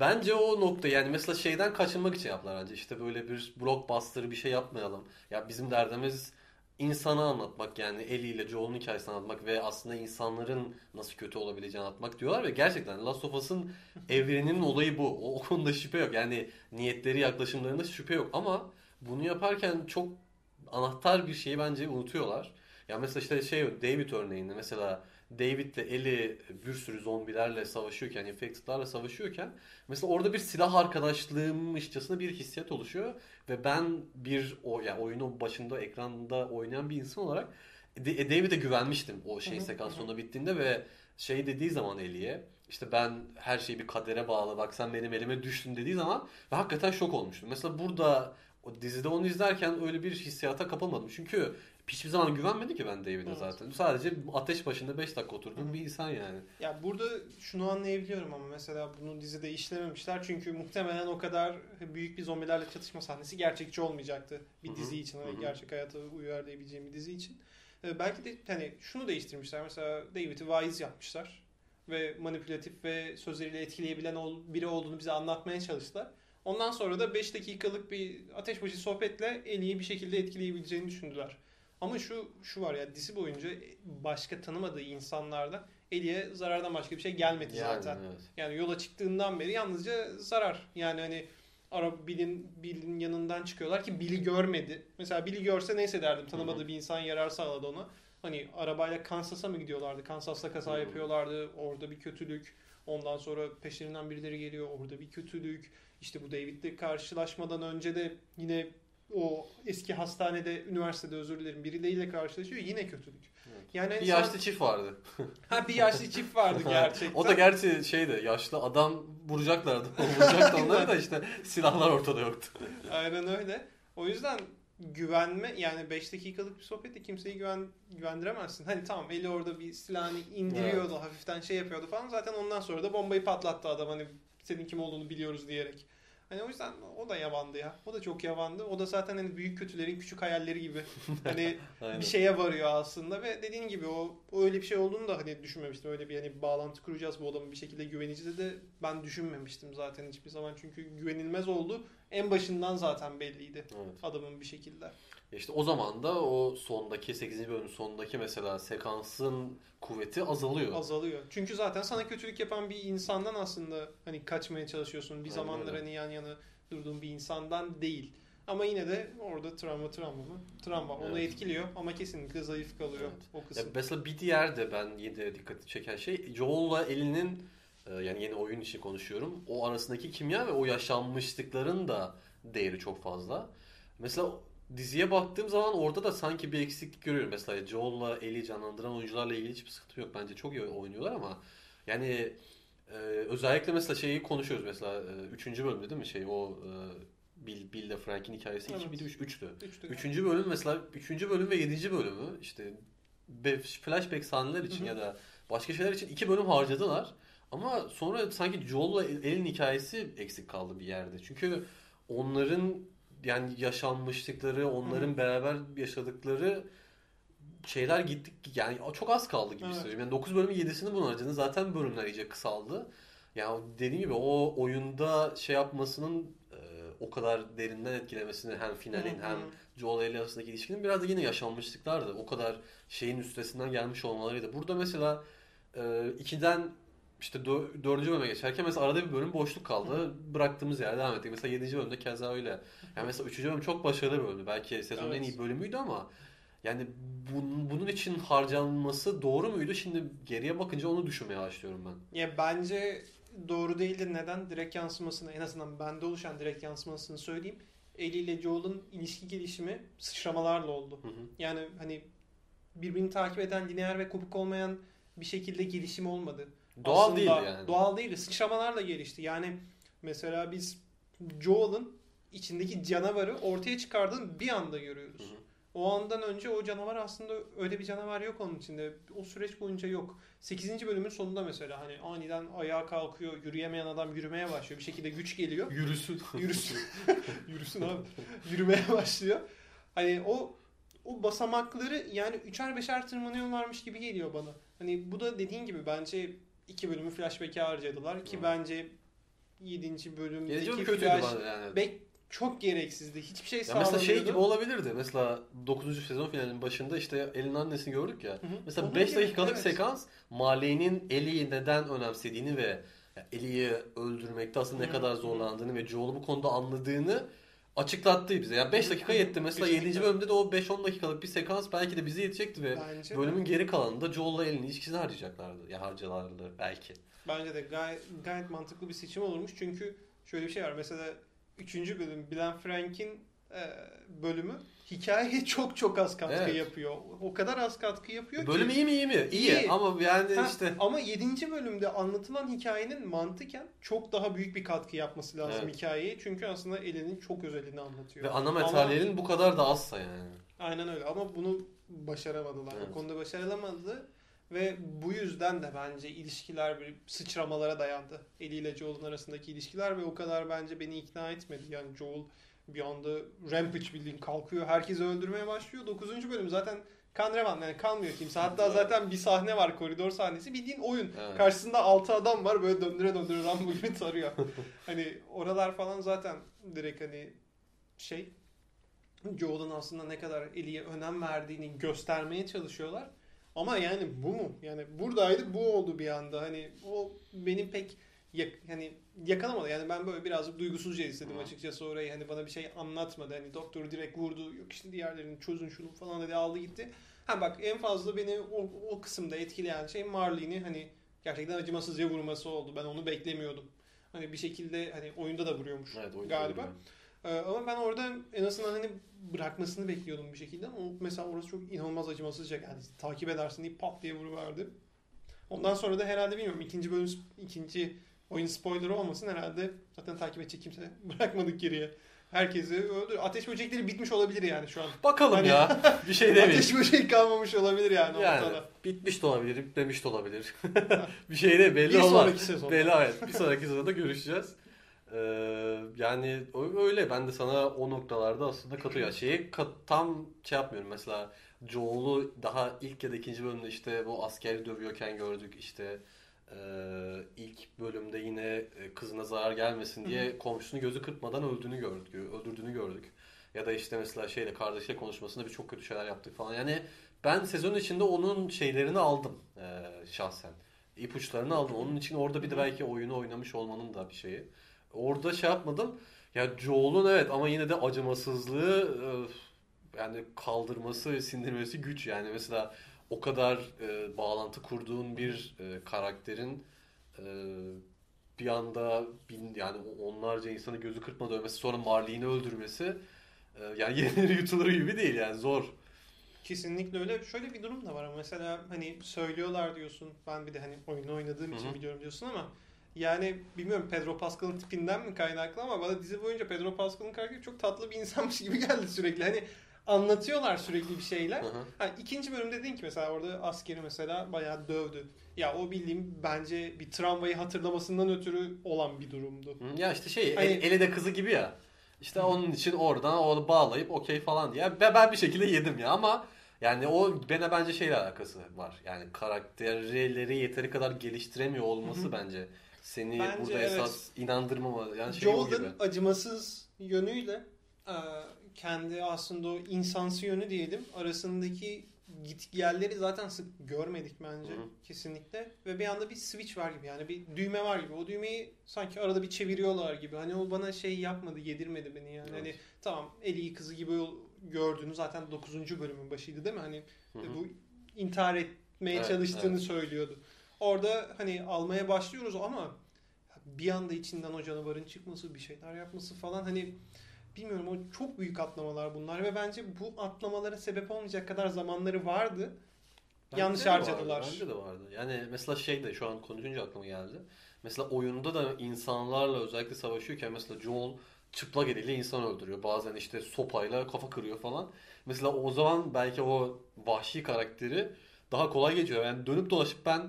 bence o nokta yani mesela şeyden kaçınmak için yaptılar bence. İşte böyle bir blockbuster bir şey yapmayalım. Ya bizim derdimiz insanı anlatmak yani Ellie ile Joel'un hikayesini anlatmak ve aslında insanların nasıl kötü olabileceğini anlatmak diyorlar ve gerçekten Last of Us'ın [LAUGHS] evreninin olayı bu. O, o konuda şüphe yok. Yani niyetleri yaklaşımlarında şüphe yok ama bunu yaparken çok anahtar bir şeyi bence unutuyorlar. Ya mesela işte şey David örneğinde mesela David'le Ellie bir sürü zombilerle savaşıyorken, infected'larla savaşıyorken mesela orada bir silah arkadaşlığımışçasına bir hissiyat oluşuyor ve ben bir o yani oyunun başında ekranda oynayan bir insan olarak e, David'e güvenmiştim o şey sekans sonunda bittiğinde ve şey dediği zaman Ellie'ye işte ben her şeyi bir kadere bağlı bak sen benim elime düştün dediği zaman ve hakikaten şok olmuştum. Mesela burada o dizide onu izlerken öyle bir hissiyata kapılmadım. Çünkü hiçbir zaman güvenmedi ki ben David'e Evet. zaten. Sadece ateş başında 5 dakika oturduğum bir insan yani. Ya burada şunu anlayabiliyorum ama mesela bunu dizide işlememişler çünkü muhtemelen o kadar büyük bir zombilerle çatışma sahnesi gerçekçi olmayacaktı bir Hı hı. dizi için hani gerçek hayata uyarlayabileceğim bir dizi için. Ee, belki de hani şunu değiştirmişler mesela David'i vaiz yapmışlar ve manipülatif ve sözleriyle etkileyebilen biri olduğunu bize anlatmaya çalıştılar. Ondan sonra da 5 dakikalık bir ateşbaşı sohbetle Ellie'yi bir şekilde etkileyebileceğini düşündüler. Ama şu şu var ya dizi boyunca başka tanımadığı insanlarda Ellie'ye zarardan başka bir şey gelmedi Yani, zaten. evet. Yani yola çıktığından beri yalnızca zarar. Yani hani ara Bill'in Bill'in yanından çıkıyorlar ki Bill'i görmedi. Mesela Bill'i görse neyse derdim. Tanımadığı bir insan yarar sağladı ona. Hani arabayla Kansas'a mı gidiyorlardı? Kansas'ta kaza Hı hı. yapıyorlardı. Orada bir kötülük. Ondan sonra peşlerinden birileri geliyor. Orada bir kötülük. İşte bu David'le karşılaşmadan önce de yine o eski hastanede, üniversitede özür dilerim biriyle karşılaşıyor. Yine kötülük. Evet. Yani Bir sen- yaşlı çift vardı. [LAUGHS] ha bir yaşlı çift vardı [LAUGHS] gerçekten. o da gerçi şeydi yaşlı adam vuracaklardı. [LAUGHS] Vuracaktı onları da işte silahlar ortada yoktu. Aynen öyle. O yüzden güvenme yani 5 dakikalık bir sohbette kimseyi güven, güvendiremezsin. Hani tamam eli orada bir silahını indiriyordu hafiften şey yapıyordu falan. Zaten ondan sonra da bombayı patlattı adam hani senin kim olduğunu biliyoruz diyerek. Hani o yüzden o da yavandı ya. O da çok yavandı. O da zaten hani büyük kötülerin küçük hayalleri gibi. Hani [LAUGHS] bir şeye varıyor aslında ve dediğin gibi o, o öyle bir şey olduğunu da hani düşünmemiştim. Öyle bir hani bağlantı kuracağız bu adamı bir şekilde güveneceğiz de ben düşünmemiştim zaten hiçbir zaman. Çünkü güvenilmez oldu. En başından zaten belliydi Evet. adamın bir şekilde. İşte o zaman da o sondaki 8. bölümün sonundaki mesela sekansın kuvveti azalıyor. Azalıyor. Çünkü zaten sana kötülük yapan bir insandan aslında hani kaçmaya çalışıyorsun. Bir zamanlar hani yan yana durduğun bir insandan değil. Ama yine de orada travma travma mı? Travma. Onu Evet. etkiliyor ama kesinlikle zayıf kalıyor Evet. o Ya kısım. mesela bir diğer de ben yine dikkati çeken şey Joel'la Ellie'nin yani yeni oyun için konuşuyorum. O arasındaki kimya ve o yaşanmışlıkların da değeri çok fazla. Mesela diziye baktığım zaman orada da sanki bir eksiklik görüyorum. Mesela Joel'la Ellie canlandıran oyuncularla ilgili hiçbir sıkıntı yok. Bence çok iyi oynuyorlar ama yani e, özellikle mesela şeyi konuşuyoruz mesela 3. bölümde değil mi şey o e, Bill, Bill ile Frank'in hikayesi 2 Evet. miydi 3 3'tü. Üçtü. Üçüncü bölüm mesela üçüncü bölüm ve yedinci bölümü işte flashback sahneler için Hı hı. ya da başka şeyler için iki bölüm harcadılar. Ama sonra sanki Joel'la El'in hikayesi eksik kaldı bir yerde. Çünkü onların yani yaşanmışlıkları, onların beraber yaşadıkları şeyler gittik yani çok az kaldı gibi Evet. söyleyeyim. Yani 9 bölümün 7'sini buna harcadı. Zaten bölümler iyice kısaldı. Yani dediğim gibi o oyunda şey yapmasının e, o kadar derinden etkilemesini hem finalin Hı hı. hem Joel Ellie arasındaki ilişkinin biraz da yine yaşanmışlıklardı. O kadar şeyin üstesinden gelmiş olmalarıydı. Burada mesela e, ikiden işte dö- dördüncü bölüme geçerken mesela arada bir bölüm boşluk kaldı. Bıraktığımız yerde devam ettik. Mesela yedinci bölümde keza öyle. Yani mesela üçüncü bölüm çok başarılı bir bölümdü. Belki sezonun en Evet. iyi bölümüydü ama yani bunun, bunun için harcanması doğru muydu? Şimdi geriye bakınca onu düşünmeye başlıyorum ben. Ya bence doğru değildir. Neden? Direkt yansımasını en azından bende oluşan direkt yansımasını söyleyeyim. Ellie ile Joel'ın ilişki gelişimi sıçramalarla oldu. Hı hı. Yani hani birbirini takip eden lineer ve kopuk olmayan bir şekilde gelişim olmadı. Doğal Aslında değil yani. Doğal değil. Sıçramalarla gelişti. Yani mesela biz Joel'ın içindeki canavarı ortaya çıkardığını bir anda görüyoruz. Hı hı. O andan önce o canavar aslında öyle bir canavar yok onun içinde. O süreç boyunca yok. 8. bölümün sonunda mesela hani aniden ayağa kalkıyor, yürüyemeyen adam yürümeye başlıyor. Bir şekilde güç geliyor. Yürüsün. [LAUGHS] Yürüsün. [LAUGHS] Yürüsün abi. Yürümeye başlıyor. Hani o o basamakları yani üçer beşer tırmanıyorlarmış gibi geliyor bana. Hani bu da dediğin gibi bence iki bölümü flashback'e harcadılar ki Hı. bence 7. bölümdeki flash yani. back çok gereksizdi. Hiçbir şey sağlamıyordu. mesela şey gibi olabilirdi. Mesela 9. sezon finalinin başında işte Ellie'nin annesini gördük ya. Hı hı. Mesela Onun 5 gibi, dakikalık evet. sekans Marley'nin Ellie'yi neden önemsediğini ve Ellie'yi öldürmekte aslında ne Hı, kadar hı. zorlandığını ve Joel'u bu konuda anladığını açıklattı bize. Yani 5 dakika yetti. Mesela Kesinlikle. 7. bölümde de o 5-10 dakikalık bir sekans belki de bize yetecekti ve Bence de. bölümün geri kalanında Joel'la Ellie'nin ilişkisini harcayacaklardı. Ya harcalardı belki. Bence de gayet, gayet mantıklı bir seçim olurmuş. Çünkü şöyle bir şey var. Mesela 3. bölüm Bilen Frank'in bölümü hikayeye [LAUGHS] çok çok az katkı Evet. yapıyor. O kadar az katkı yapıyor ki. Bölüm iyi mi iyi mi? İyi, İyi. ama yani Ha, işte Ama 7. bölümde anlatılan hikayenin mantıken çok daha büyük bir katkı yapması lazım Evet. hikayeye. Çünkü aslında Ellen'in çok özelliğini anlatıyor. ve ana Ama- materyalin bu kadar da azsa yani. Aynen öyle ama bunu başaramadılar. Evet. O konuda başarılamadı ve bu yüzden de bence ilişkiler bir sıçramalara dayandı. Ellie ile Joel'ın arasındaki ilişkiler ve o kadar bence beni ikna etmedi. Yani Joel bir anda rampage bildiğin kalkıyor. Herkesi öldürmeye başlıyor. 9. bölüm zaten kan revan yani kalmıyor kimse. Hatta zaten bir sahne var koridor sahnesi bildiğin oyun. Evet. Karşısında 6 adam var böyle döndüre döndüre Rambo gibi tarıyor. [LAUGHS] hani oralar falan zaten direkt hani şey Joel'ın aslında ne kadar Ellie'ye önem verdiğini göstermeye çalışıyorlar. Ama yani bu mu? Yani buradaydı bu oldu bir anda. Hani o benim pek yak- hani yakalamadı. Yani ben böyle birazcık duygusuzca izledim açıkçası orayı. Hani bana bir şey anlatmadı. Hani doktoru direkt vurdu. Yok işte diğerlerini çözün şunu falan dedi aldı gitti. Ha bak en fazla beni o, o kısımda etkileyen şey Marlene'i hani gerçekten acımasızca vurması oldu. Ben onu beklemiyordum. Hani bir şekilde hani oyunda da vuruyormuş Evet, galiba. Ee, ama ben orada en azından hani bırakmasını bekliyordum bir şekilde ama mesela orası çok inanılmaz acımasızca yani takip edersin deyip pat diye vuruverdi. Ondan sonra da herhalde bilmiyorum ikinci bölüm ikinci oyun spoilerı olmasın herhalde zaten takip edecek kimse [LAUGHS] bırakmadık geriye. Herkesi öldü. Ateş böcekleri bitmiş olabilir yani şu an. Bakalım Hani- ya. Bir şey demeyin. [LAUGHS] Ateş böcek kalmamış olabilir yani, Yani ortada. bitmiş de olabilir, bitmemiş de olabilir. [LAUGHS] bir şey de belli Bir olmaz. sonraki sezon. Belli evet. Bir sonraki sezonda görüşeceğiz. Ee, yani öyle ben de sana o noktalarda aslında katılıyorum. Şeyi kat, tam şey yapmıyorum mesela Joel'u daha ilk ya da ikinci bölümde işte bu askeri dövüyorken gördük işte e, ilk bölümde yine e, kızına zarar gelmesin diye komşusunu gözü kırpmadan öldüğünü gördük, öldürdüğünü gördük. Ya da işte mesela şeyle kardeşle konuşmasında bir çok kötü şeyler yaptık falan. Yani ben sezon içinde onun şeylerini aldım e, şahsen. İpuçlarını aldım. Onun için orada bir de belki oyunu oynamış olmanın da bir şeyi. Orada şey yapmadım. Ya Joel'un evet ama yine de acımasızlığı e, yani kaldırması, sindirmesi güç yani. Mesela o kadar e, bağlantı kurduğun bir e, karakterin e, bir anda bin, yani onlarca insanı gözü kırpma dövmesi sonra Marlene'i öldürmesi e, yani [LAUGHS] yenir yutulur gibi değil yani zor. Kesinlikle öyle. Şöyle bir durum da var ama mesela hani söylüyorlar diyorsun. Ben bir de hani oyunu oynadığım için Hı hı. biliyorum diyorsun ama yani bilmiyorum Pedro Pascal'ın tipinden mi kaynaklı ama bana dizi boyunca Pedro Pascal'ın karakteri çok tatlı bir insanmış [LAUGHS] gibi geldi sürekli. Hani anlatıyorlar sürekli bir şeyler. Hı hı. Ha, ikinci bölüm dedin ki mesela orada askeri mesela bayağı dövdü. Ya o bildiğim bence bir travmayı hatırlamasından ötürü olan bir durumdu. Hı, Ya işte şey Hani- el, ele de kızı gibi ya. İşte onun için oradan onu bağlayıp okey falan diye. Ben, ben bir şekilde yedim ya ama yani o bana bence şeyle alakası var. Yani karakterleri yeteri kadar geliştiremiyor olması bence seni Bence burada evet. esas inandırmama yani şey o gibi. Joel'ın acımasız yönüyle e, kendi aslında o insansı yönü diyelim arasındaki gitgelleri zaten sık görmedik bence Hı kesinlikle ve bir anda bir switch var gibi yani bir düğme var gibi o düğmeyi sanki arada bir çeviriyorlar gibi hani o bana şey yapmadı yedirmedi beni yani Evet. hani tamam Ellie'yi kızı gibi gördüğünü zaten 9. bölümün başıydı değil mi hani Hı hı. bu intihar etmeye Evet, çalıştığını evet. söylüyordu. Orada hani almaya başlıyoruz ama bir anda içinden o canavarın çıkması, bir şeyler yapması falan hani bilmiyorum o çok büyük atlamalar bunlar ve bence bu atlamalara sebep olmayacak kadar zamanları vardı. Bence Yanlış harcadılar. Vardı, bence de vardı. Yani mesela şey de şu an konuşunca aklıma geldi. Mesela oyunda da insanlarla özellikle savaşıyorken mesela Joel çıplak eliyle insan öldürüyor. Bazen işte sopayla kafa kırıyor falan. Mesela o zaman belki o vahşi karakteri daha kolay geçiyor. Yani dönüp dolaşıp ben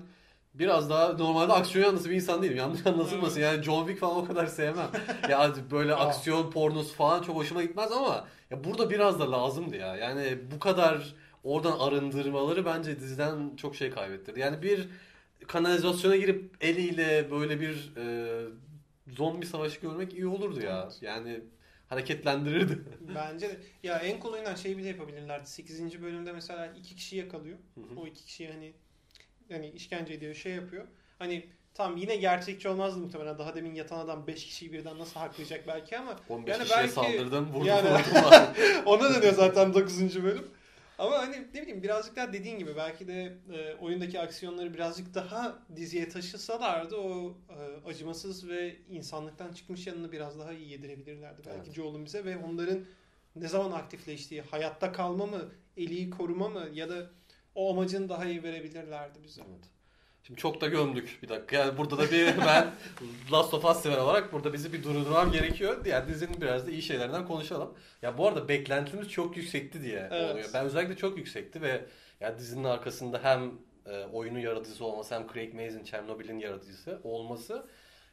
biraz daha normalde aksiyon yanlısı bir insan değilim. Yanlış anlaşılmasın. Yani John Wick falan o kadar sevmem. [LAUGHS] ya böyle aksiyon pornosu falan çok hoşuma gitmez ama ya burada biraz da lazımdı ya. Yani bu kadar oradan arındırmaları bence diziden çok şey kaybettirdi. Yani bir kanalizasyona girip eliyle böyle bir e, zombi savaşı görmek iyi olurdu ya. Yani hareketlendirirdi. [LAUGHS] Bence de. Ya en kolayından şey bile yapabilirlerdi. 8. bölümde mesela iki kişi yakalıyor. Hı hı. O iki kişi hani yani işkence ediyor, şey yapıyor. Hani tam yine gerçekçi olmazdı muhtemelen. Daha demin yatan adam 5 kişiyi birden nasıl haklayacak belki ama 15 Yani kişiye belki- saldırdım, vurdum. Yani-. [LAUGHS] Ona dönüyor zaten 9. bölüm. Ama hani ne bileyim birazcık daha dediğin gibi belki de e, oyundaki aksiyonları birazcık daha diziye taşısalardı o e, acımasız ve insanlıktan çıkmış yanını biraz daha iyi yedirebilirlerdi belki Evet. Joel'un bize ve onların ne zaman aktifleştiği, hayatta kalma mı, Ellie'yi koruma mı ya da o amacını daha iyi verebilirlerdi bize. Evet. Şimdi çok da gömdük bir dakika. Yani burada da bir [LAUGHS] ben Last of Us sever olarak burada bizi bir durdurmam gerekiyor. Diğer dizinin biraz da iyi şeylerden konuşalım. Ya bu arada beklentimiz çok yüksekti diye Evet. oluyor. Ben özellikle çok yüksekti ve ya dizinin arkasında hem e, oyunun yaratıcısı olması hem Craig Mazin Chernobyl'in yaratıcısı olması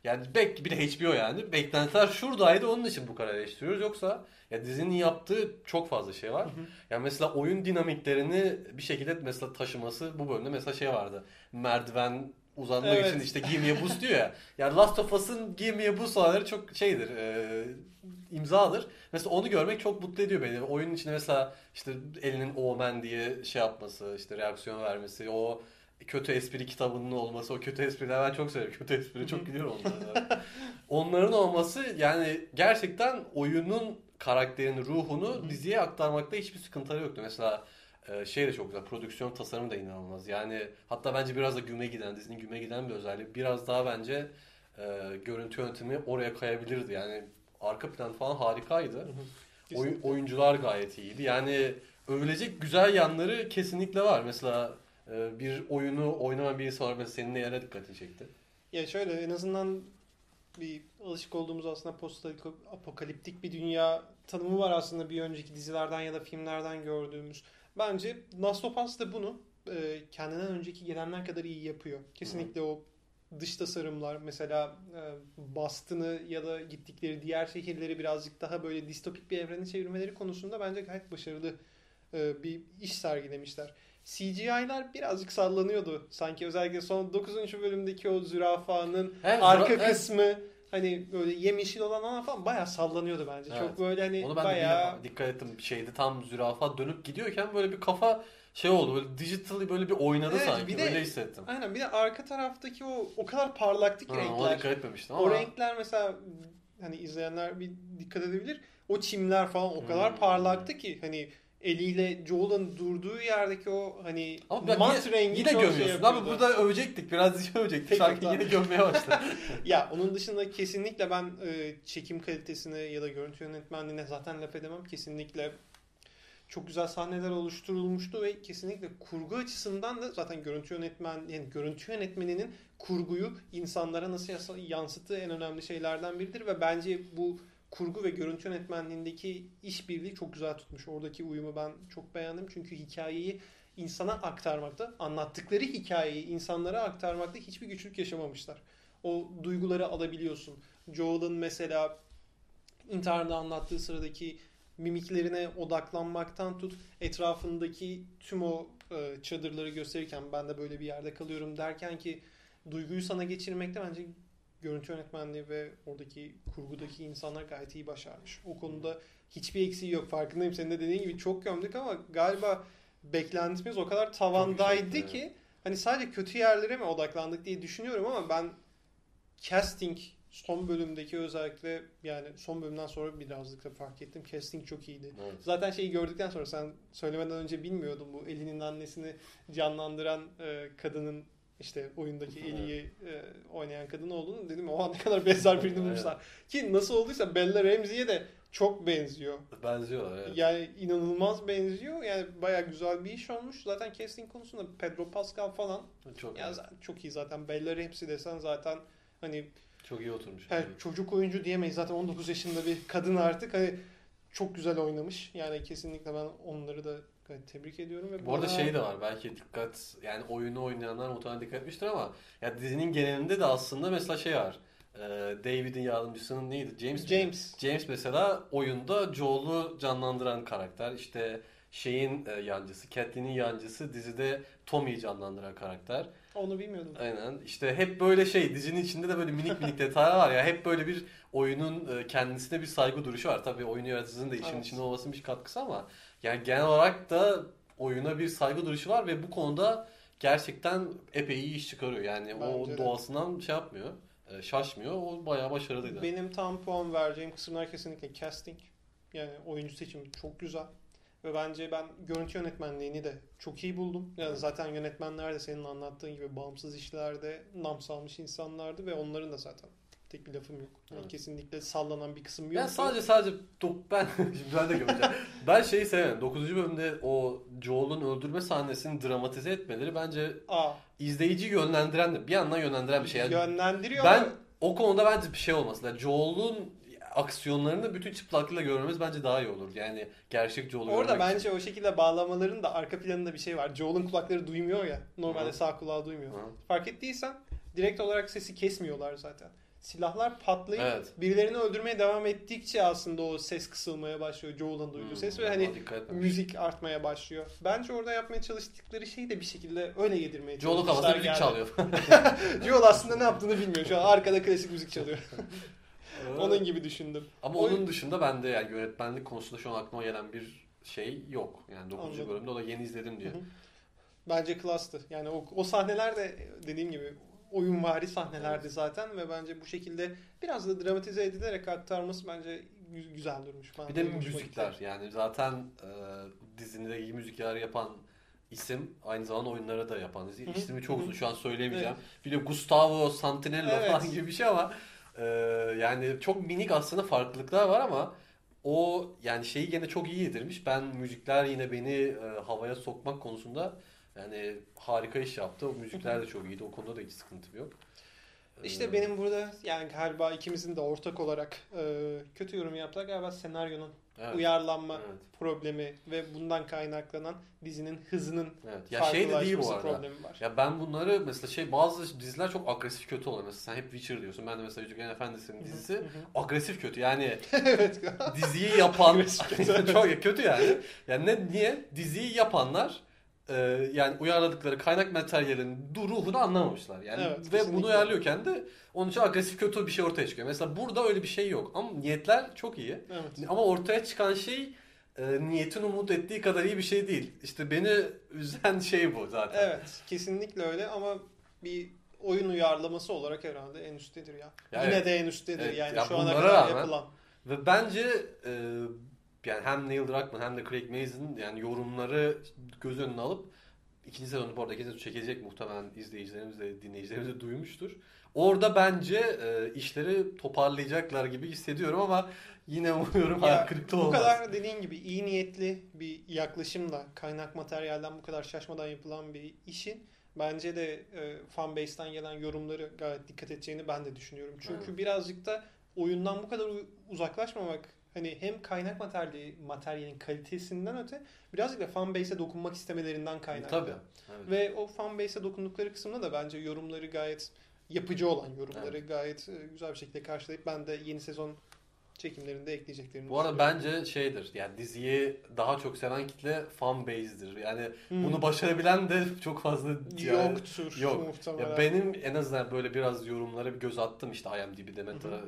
Yani bek bir de HBO yani. Beklentiler şuradaydı onun için bu kadar eleştiriyoruz. Yoksa ya dizinin yaptığı çok fazla şey var. Yani mesela oyun dinamiklerini bir şekilde mesela taşıması bu bölümde mesela şey vardı. Merdiven uzanmak Evet. için işte give me a boost diyor ya. [LAUGHS] Yani Last of Us'ın give me a boost çok şeydir. E, imzadır. Mesela onu görmek çok mutlu ediyor beni. Oyunun içinde mesela işte elinin omen diye şey yapması, işte reaksiyon vermesi, o kötü espri kitabının olması, o kötü espriler ben çok severim. Kötü espri çok gidiyor onlara. [LAUGHS] Onların olması yani gerçekten oyunun karakterin ruhunu diziye aktarmakta hiçbir sıkıntıları yoktu. Mesela e, şey de çok güzel. Prodüksiyon tasarımı da inanılmaz. Yani hatta bence biraz da güme giden, dizinin güme giden bir özelliği. Biraz daha bence e, görüntü yönetimi oraya kayabilirdi. Yani arka plan falan harikaydı. Oyun, oyuncular gayet iyiydi. Yani övülecek güzel yanları kesinlikle var. Mesela bir oyunu oynayan bir insan olarak mesela senin neye dikkatini çekti? Ya şöyle en azından bir alışık olduğumuz aslında post apokaliptik bir dünya tanımı var aslında bir önceki dizilerden ya da filmlerden gördüğümüz. Bence Last of Us da bunu e, kendinden önceki gelenler kadar iyi yapıyor. Kesinlikle o dış tasarımlar mesela e, Boston'ı ya da gittikleri diğer şehirleri birazcık daha böyle distopik bir evrene çevirmeleri konusunda bence gayet başarılı e, bir iş sergilemişler. CGI'lar birazcık sallanıyordu. Sanki özellikle son 9. bölümdeki o zürafanın Evet, arka evet. kısmı hani böyle yemyeşil olan alan falan bayağı sallanıyordu bence. Evet. Çok böyle hani Onu ben de bayağı bir dikkat ettim. Şeyde tam zürafa dönüp gidiyorken böyle bir kafa şey oldu. Böyle digital böyle bir oynadı Evet, sanki. bir de- Böyle hissettim. Aynen bir de arka taraftaki o o kadar parlaktı ki Ha, renkler. dikkat etmemiştim ama. O renkler mesela hani izleyenler bir dikkat edebilir. O çimler falan o kadar Hmm. parlaktı ki hani eliyle Joel'ın durduğu yerdeki o hani Ama ben mat yine, rengi yine şey gömüyorsun. yapıyordu. Ama burada övecektik. Biraz [LAUGHS] övecektik. Tamam. yine gömmeye başladı. [LAUGHS] [LAUGHS] Ya onun dışında kesinlikle ben e, çekim kalitesine ya da görüntü yönetmenliğine zaten laf edemem. Kesinlikle çok güzel sahneler oluşturulmuştu ve kesinlikle kurgu açısından da zaten görüntü yönetmen yani görüntü yönetmeninin kurguyu insanlara nasıl yansıttığı en önemli şeylerden biridir ve bence bu kurgu ve görüntü yönetmenliğindeki işbirliği çok güzel tutmuş. Oradaki uyumu ben çok beğendim çünkü hikayeyi insana aktarmakta, anlattıkları hikayeyi insanlara aktarmakta hiçbir güçlük yaşamamışlar. O duyguları alabiliyorsun. Joel'ın mesela internette anlattığı sıradaki mimiklerine odaklanmaktan tut etrafındaki tüm o e, çadırları gösterirken ben de böyle bir yerde kalıyorum derken ki duyguyu sana geçirmekte bence görüntü yönetmenliği ve oradaki kurgudaki insanlar gayet iyi başarmış. O konuda hiçbir eksiği yok. Farkındayım senin de dediğin gibi çok gömdük ama galiba beklentimiz o kadar tavandaydı ki hani sadece kötü yerlere mi odaklandık diye düşünüyorum ama ben casting son bölümdeki özellikle yani son bölümden sonra birazcık da fark ettim. Casting çok iyiydi. Evet. Zaten şeyi gördükten sonra sen söylemeden önce bilmiyordum bu Ellie'nin annesini canlandıran e, kadının işte oyundaki Ellie'yi e, oynayan kadın olduğunu dedim oha ne kadar benzer birini bulmuşlar. Ki nasıl olduysa Bella Ramsey'e de çok benziyor. Benziyorlar evet. Yani inanılmaz benziyor. Yani bayağı güzel bir iş olmuş. Zaten casting konusunda Pedro Pascal falan Çok, ya zaten çok iyi zaten. Bella Ramsey desen zaten hani çok iyi oturmuş. yani çocuk oyuncu diyemeyiz. Zaten 19 yaşında bir kadın artık. Hani çok güzel oynamış. Yani kesinlikle ben onları da gayet tebrik ediyorum. Ve Bu arada bana- şey de var belki dikkat yani oyunu oynayanlar muhtemelen dikkat etmiştir ama ya dizinin genelinde de aslında mesela şey var. Ee, David'in yardımcısının neydi? James? James. James mesela oyunda Joel'u canlandıran karakter. İşte şeyin e, yancısı, Catelyn'in yancısı dizide Tommy'yi canlandıran karakter. Onu bilmiyordum. Aynen. İşte hep böyle şey dizinin içinde de böyle minik minik detaylar var ya. Hep böyle bir oyunun e, kendisine bir saygı duruşu var. Tabii oyun yaratıcısının da işin Evet. içinde olmasının bir katkısı ama yani genel olarak da oyuna bir saygı duruşu var ve bu konuda gerçekten epey iyi iş çıkarıyor. Yani o Bence de. doğasından şey yapmıyor. e, Şaşmıyor. O bayağı başarılıydı. Benim tam puan vereceğim kısımlar kesinlikle casting. Yani oyuncu seçimi çok güzel. Ve bence ben görüntü yönetmenliğini de çok iyi buldum. Yani zaten yönetmenler de senin anlattığın gibi bağımsız işlerde nam salmış insanlardı ve onların da zaten tek bir lafım yok. Yani Evet. kesinlikle sallanan bir kısım yok. Ben sadece sadece dok- ben [LAUGHS] şimdi ben de gömeceğim. ben şeyi sevmedim. 9. bölümde o Joel'un öldürme sahnesini dramatize etmeleri bence Aa, izleyiciyi yönlendiren de bir yandan yönlendiren bir şey. Yani yönlendiriyor ben ama o konuda bence bir şey olması lazım. Joel'un aksiyonlarını bütün çıplaklığıyla görmemiz bence daha iyi olur. Yani gerçek Joel'u orada bence o şekilde bağlamaların da arka planında bir şey var. Joel'ın kulakları duymuyor ya. Normalde Hı. sağ kulağı duymuyor. Hı. Fark ettiysen direkt olarak sesi kesmiyorlar zaten. Silahlar patlayıp Evet. birilerini öldürmeye devam ettikçe aslında o ses kısılmaya başlıyor. Joel'ın duyduğu Hmm, ses ve hani müzik artmaya başlıyor. Bence orada yapmaya çalıştıkları şey de bir şekilde öyle yedirmeye Joel'un kafasında müzik çalıyor. [LAUGHS] Joel aslında ne yaptığını bilmiyor. Şu an arkada klasik müzik çalıyor. Onun gibi düşündüm. Ama Oyun- onun dışında bende yani yönetmenlik konusunda şu an aklıma gelen bir şey yok. Yani 9. Anladım. bölümde o da yeni izledim diye. Hı hı. Bence klastı. Yani o, o sahneler de dediğim gibi oyunvari sahnelerdi zaten ve bence bu şekilde biraz da dramatize edilerek aktarması bence gü- güzel durmuş. Ben Bir de müzikler gitti. yani zaten e, dizinde iyi müzikler yapan isim aynı zamanda oyunları da yapan isim. İsmi çok uzun şu an söyleyemeyeceğim. Bir de Gustavo Santinello Evet. falan gibi bir şey ama e, yani çok minik aslında farklılıklar var ama o yani şeyi gene çok iyi yedirmiş. Ben müzikler yine beni e, havaya sokmak konusunda yani harika iş yaptı. O müzikler de çok iyiydi. O konuda da hiç sıkıntım yok. İşte benim burada yani galiba ikimizin de ortak olarak e, kötü yorum yaptığı galiba senaryonun evet, uyarlanma evet, problemi ve bundan kaynaklanan dizinin hızının evet. Ya şey de değil bu arada. problemi var. Ya ben bunları mesela şey bazı diziler çok agresif kötü oluyor. Mesela sen hep Witcher diyorsun. Ben de mesela Yüzüklerin Efendisi'nin dizisi agresif kötü. Yani [LAUGHS] evet. diziyi yapan kötü. [LAUGHS] çok kötü yani. Yani ne niye diziyi yapanlar e, yani uyarladıkları kaynak materyalin ruhunu anlamamışlar. Yani Evet, ve kesinlikle. bunu uyarlıyorken de onun için agresif kötü bir şey ortaya çıkıyor. Mesela burada öyle bir şey yok. Ama niyetler çok iyi. evet. Ama ortaya çıkan şey e, niyetin umut ettiği kadar iyi bir şey değil. İşte beni üzen şey bu zaten. Evet, kesinlikle öyle ama bir oyun uyarlaması olarak herhalde en üsttedir ya. Ya Yine de en üsttedir Evet, yani ya şu ana kadar rağmen- yapılan. Ve bence e, yani hem Neil Druckmann hem de Craig Mazin yani yorumları göz önüne alıp ikinci sezonu bu arada sezonu çekecek muhtemelen izleyicilerimiz de dinleyicilerimiz de duymuştur. Orada bence e, işleri toparlayacaklar gibi hissediyorum ama yine umuyorum Ya, hayal kırıklığı bu olmaz. kadar dediğin gibi iyi niyetli bir yaklaşımla kaynak materyalden bu kadar şaşmadan yapılan bir işin bence de e, fanbase'ten gelen yorumları gayet dikkat edeceğini ben de düşünüyorum. Çünkü Evet. birazcık da oyundan bu kadar uzaklaşmamak hani hem kaynak materyali, materyalin kalitesinden öte birazcık da fanbase'e dokunmak istemelerinden kaynaklı. Tabii. Evet. Ve o fanbase'e dokundukları kısımda da bence yorumları gayet yapıcı olan yorumları gayet e, güzel bir şekilde karşılayıp ben de yeni sezon çekimlerinde ekleyeceklerini Bu arada bence şeydir yani diziyi daha çok seven kitle fan base'dir. Yani Hmm. bunu başarabilen de çok fazla yani- yoktur Yok. muhtemelen. Ya benim en azından böyle biraz yorumlara bir göz attım işte IMDb'de, Meta e,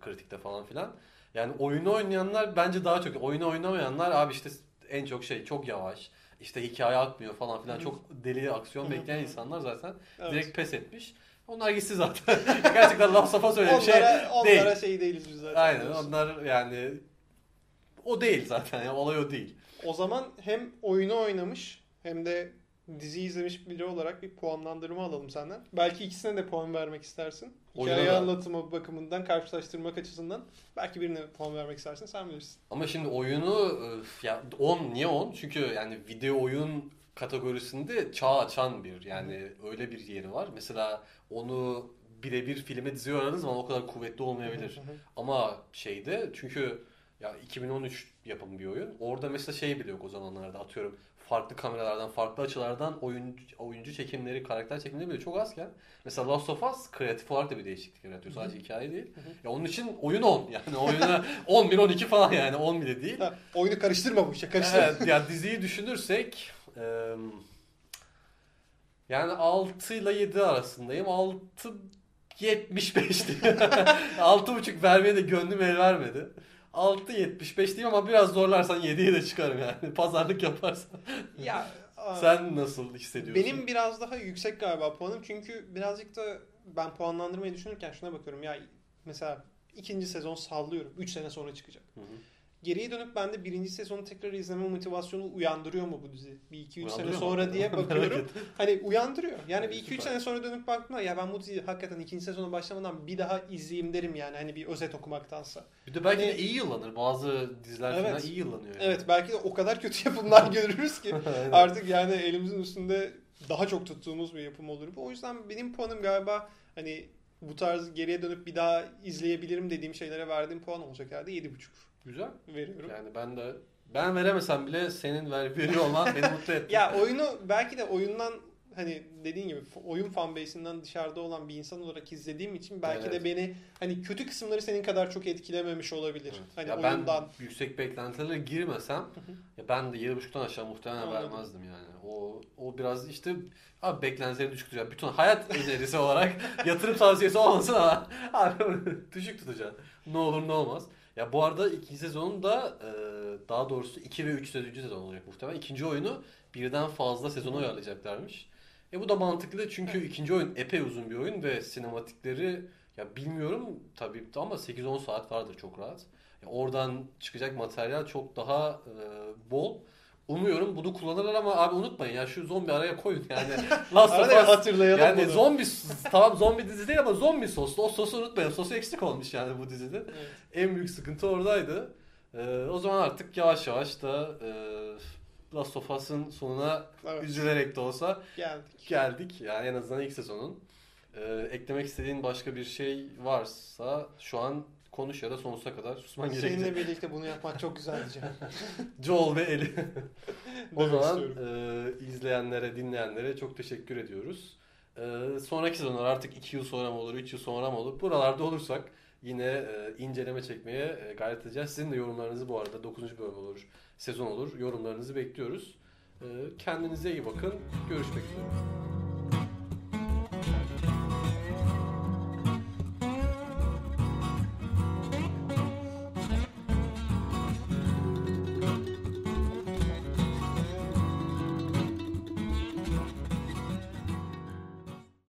kritikte falan filan. Yani oyunu oynayanlar bence daha çok. Oyunu oynamayanlar abi işte en çok şey çok yavaş. İşte hikaye akmıyor falan filan. Çok deli aksiyon bekleyen insanlar zaten Evet. direkt pes etmiş. Onlar gitsin zaten. [LAUGHS] Gerçekten laf safa söyleyeyim şey. onlara, değil. onlara şey değiliz biz zaten. Aynen diyorsun. onlar yani o değil zaten ya olay o değil. O zaman hem oyunu oynamış hem de dizi izlemiş biri olarak bir puanlandırma alalım senden. Belki ikisine de puan vermek istersin. Hikaye Oyuna da. anlatımı bakımından karşılaştırmak açısından belki birine puan vermek istersin sen bilirsin. Ama şimdi oyunu ya 10 niye 10? Çünkü yani video oyun kategorisinde çağ açan bir yani öyle bir yeri var. Mesela onu birebir filme aradığınız zaman o kadar kuvvetli olmayabilir. Hı hı. Ama şeyde çünkü ya 2013 yapımı bir oyun. Orada mesela şey bile yok o zamanlarda atıyorum farklı kameralardan, farklı açılardan oyuncu, oyuncu çekimleri, karakter çekimleri bile çok azken mesela Last of Us kreatif olarak da bir değişiklik yaratıyor. Sadece hikaye değil. Hı hı. Ya onun için oyun 10. [LAUGHS] Yani oyuna 11 12 falan yani 10 bile değil. Ha, oyunu karıştırma bu işe karıştırma. Evet ya diziyi düşünürsek e, yani 6 ile 7 arasındayım. 6 75 diyeyim. 6.5 vermeye de gönlüm el vermedi. 6 75 diyeyim ama biraz zorlarsan 7'ye de çıkarım yani. [LAUGHS] Pazarlık yaparsan. Ya [LAUGHS] Sen nasıl hissediyorsun? benim biraz daha yüksek galiba puanım çünkü birazcık da ben puanlandırmayı düşünürken şuna bakıyorum ya mesela ikinci sezon sallıyorum 3 sene sonra çıkacak. Hı hı. Geriye dönüp bende birinci sezonu tekrar izleme motivasyonu uyandırıyor mu bu dizi? Bir iki üç sene mu? sonra diye [LAUGHS] bakıyorum. hani uyandırıyor. Yani bir iki üç sene sonra dönüp baktığımda ya ben bu diziyi hakikaten ikinci sezona başlamadan bir daha izleyeyim derim yani. Hani bir özet okumaktansa. Bir de belki Hani- de iyi yıllanır. Bazı diziler Evet. falan iyi yıllanıyor. Yani. Evet belki de o kadar kötü [LAUGHS] yapımlar görürüz ki [LAUGHS] artık yani elimizin üstünde daha çok tuttuğumuz bir yapım olur bu. O yüzden benim puanım galiba hani bu tarz geriye dönüp bir daha izleyebilirim dediğim şeylere verdiğim puan olacak herhalde 7.5 Güzel. veriyorum. Yani ben de ben veremesem bile senin ver, veriyor olman beni mutlu etti. [LAUGHS] Ya oyunu belki de oyundan hani dediğin gibi oyun fanbase'inden dışarıda olan bir insan olarak izlediğim için belki Evet. de beni hani kötü kısımları senin kadar çok etkilememiş olabilir. Evet. Hani ya oyundan. ben yüksek beklentilerle girmesem ya ben de 7.5'tan aşağı muhtemelen Anladım. vermezdim yani. O o biraz işte abi beklentileri düşük tutacak. Bütün hayat [LAUGHS] önerisi olarak yatırım tavsiyesi olmasın ama [LAUGHS] abi düşük tutacaksın. Ne olur ne olmaz. Ya bu arada ikinci sezonun da e, daha doğrusu 2 ve 3 sezoncu sezon olacak muhtemelen. İkinci oyunu birden fazla sezona uyarlayacaklarmış. E bu da mantıklı çünkü ikinci oyun epey uzun bir oyun ve sinematikleri ya bilmiyorum tabii ama 8-10 saat vardır çok rahat. Ya oradan çıkacak materyal çok daha e, bol. Umuyorum bunu kullanırlar ama abi unutmayın ya şu zombi araya koyun yani. [LAUGHS] Last of Us hatırlayalım yani bunu. zombi tamam zombi dizi değil ama zombi soslu. O sosu unutmayın. Sosu eksik olmuş yani bu dizide. Evet. En büyük sıkıntı oradaydı. Ee, o zaman artık yavaş yavaş da e, Last of Us'ın sonuna Evet. üzülerek de olsa Geldik. geldik. Yani en azından ilk sezonun. Ee, eklemek istediğin başka bir şey varsa şu an konuş ya da sonsuza kadar susman gerekecek. Seninle birlikte bunu yapmak çok güzeldi Can. Joel [LAUGHS] ve Ellie. [LAUGHS] o zaman e, izleyenlere, dinleyenlere çok teşekkür ediyoruz. E, sonraki sezonlar artık 2 yıl sonra mı olur, 3 yıl sonra mı olur? Buralarda olursak yine e, inceleme çekmeye e, gayret edeceğiz. Sizin de yorumlarınızı bu arada 9. bölüm olur, sezon olur. Yorumlarınızı bekliyoruz. E, kendinize iyi bakın. Görüşmek üzere.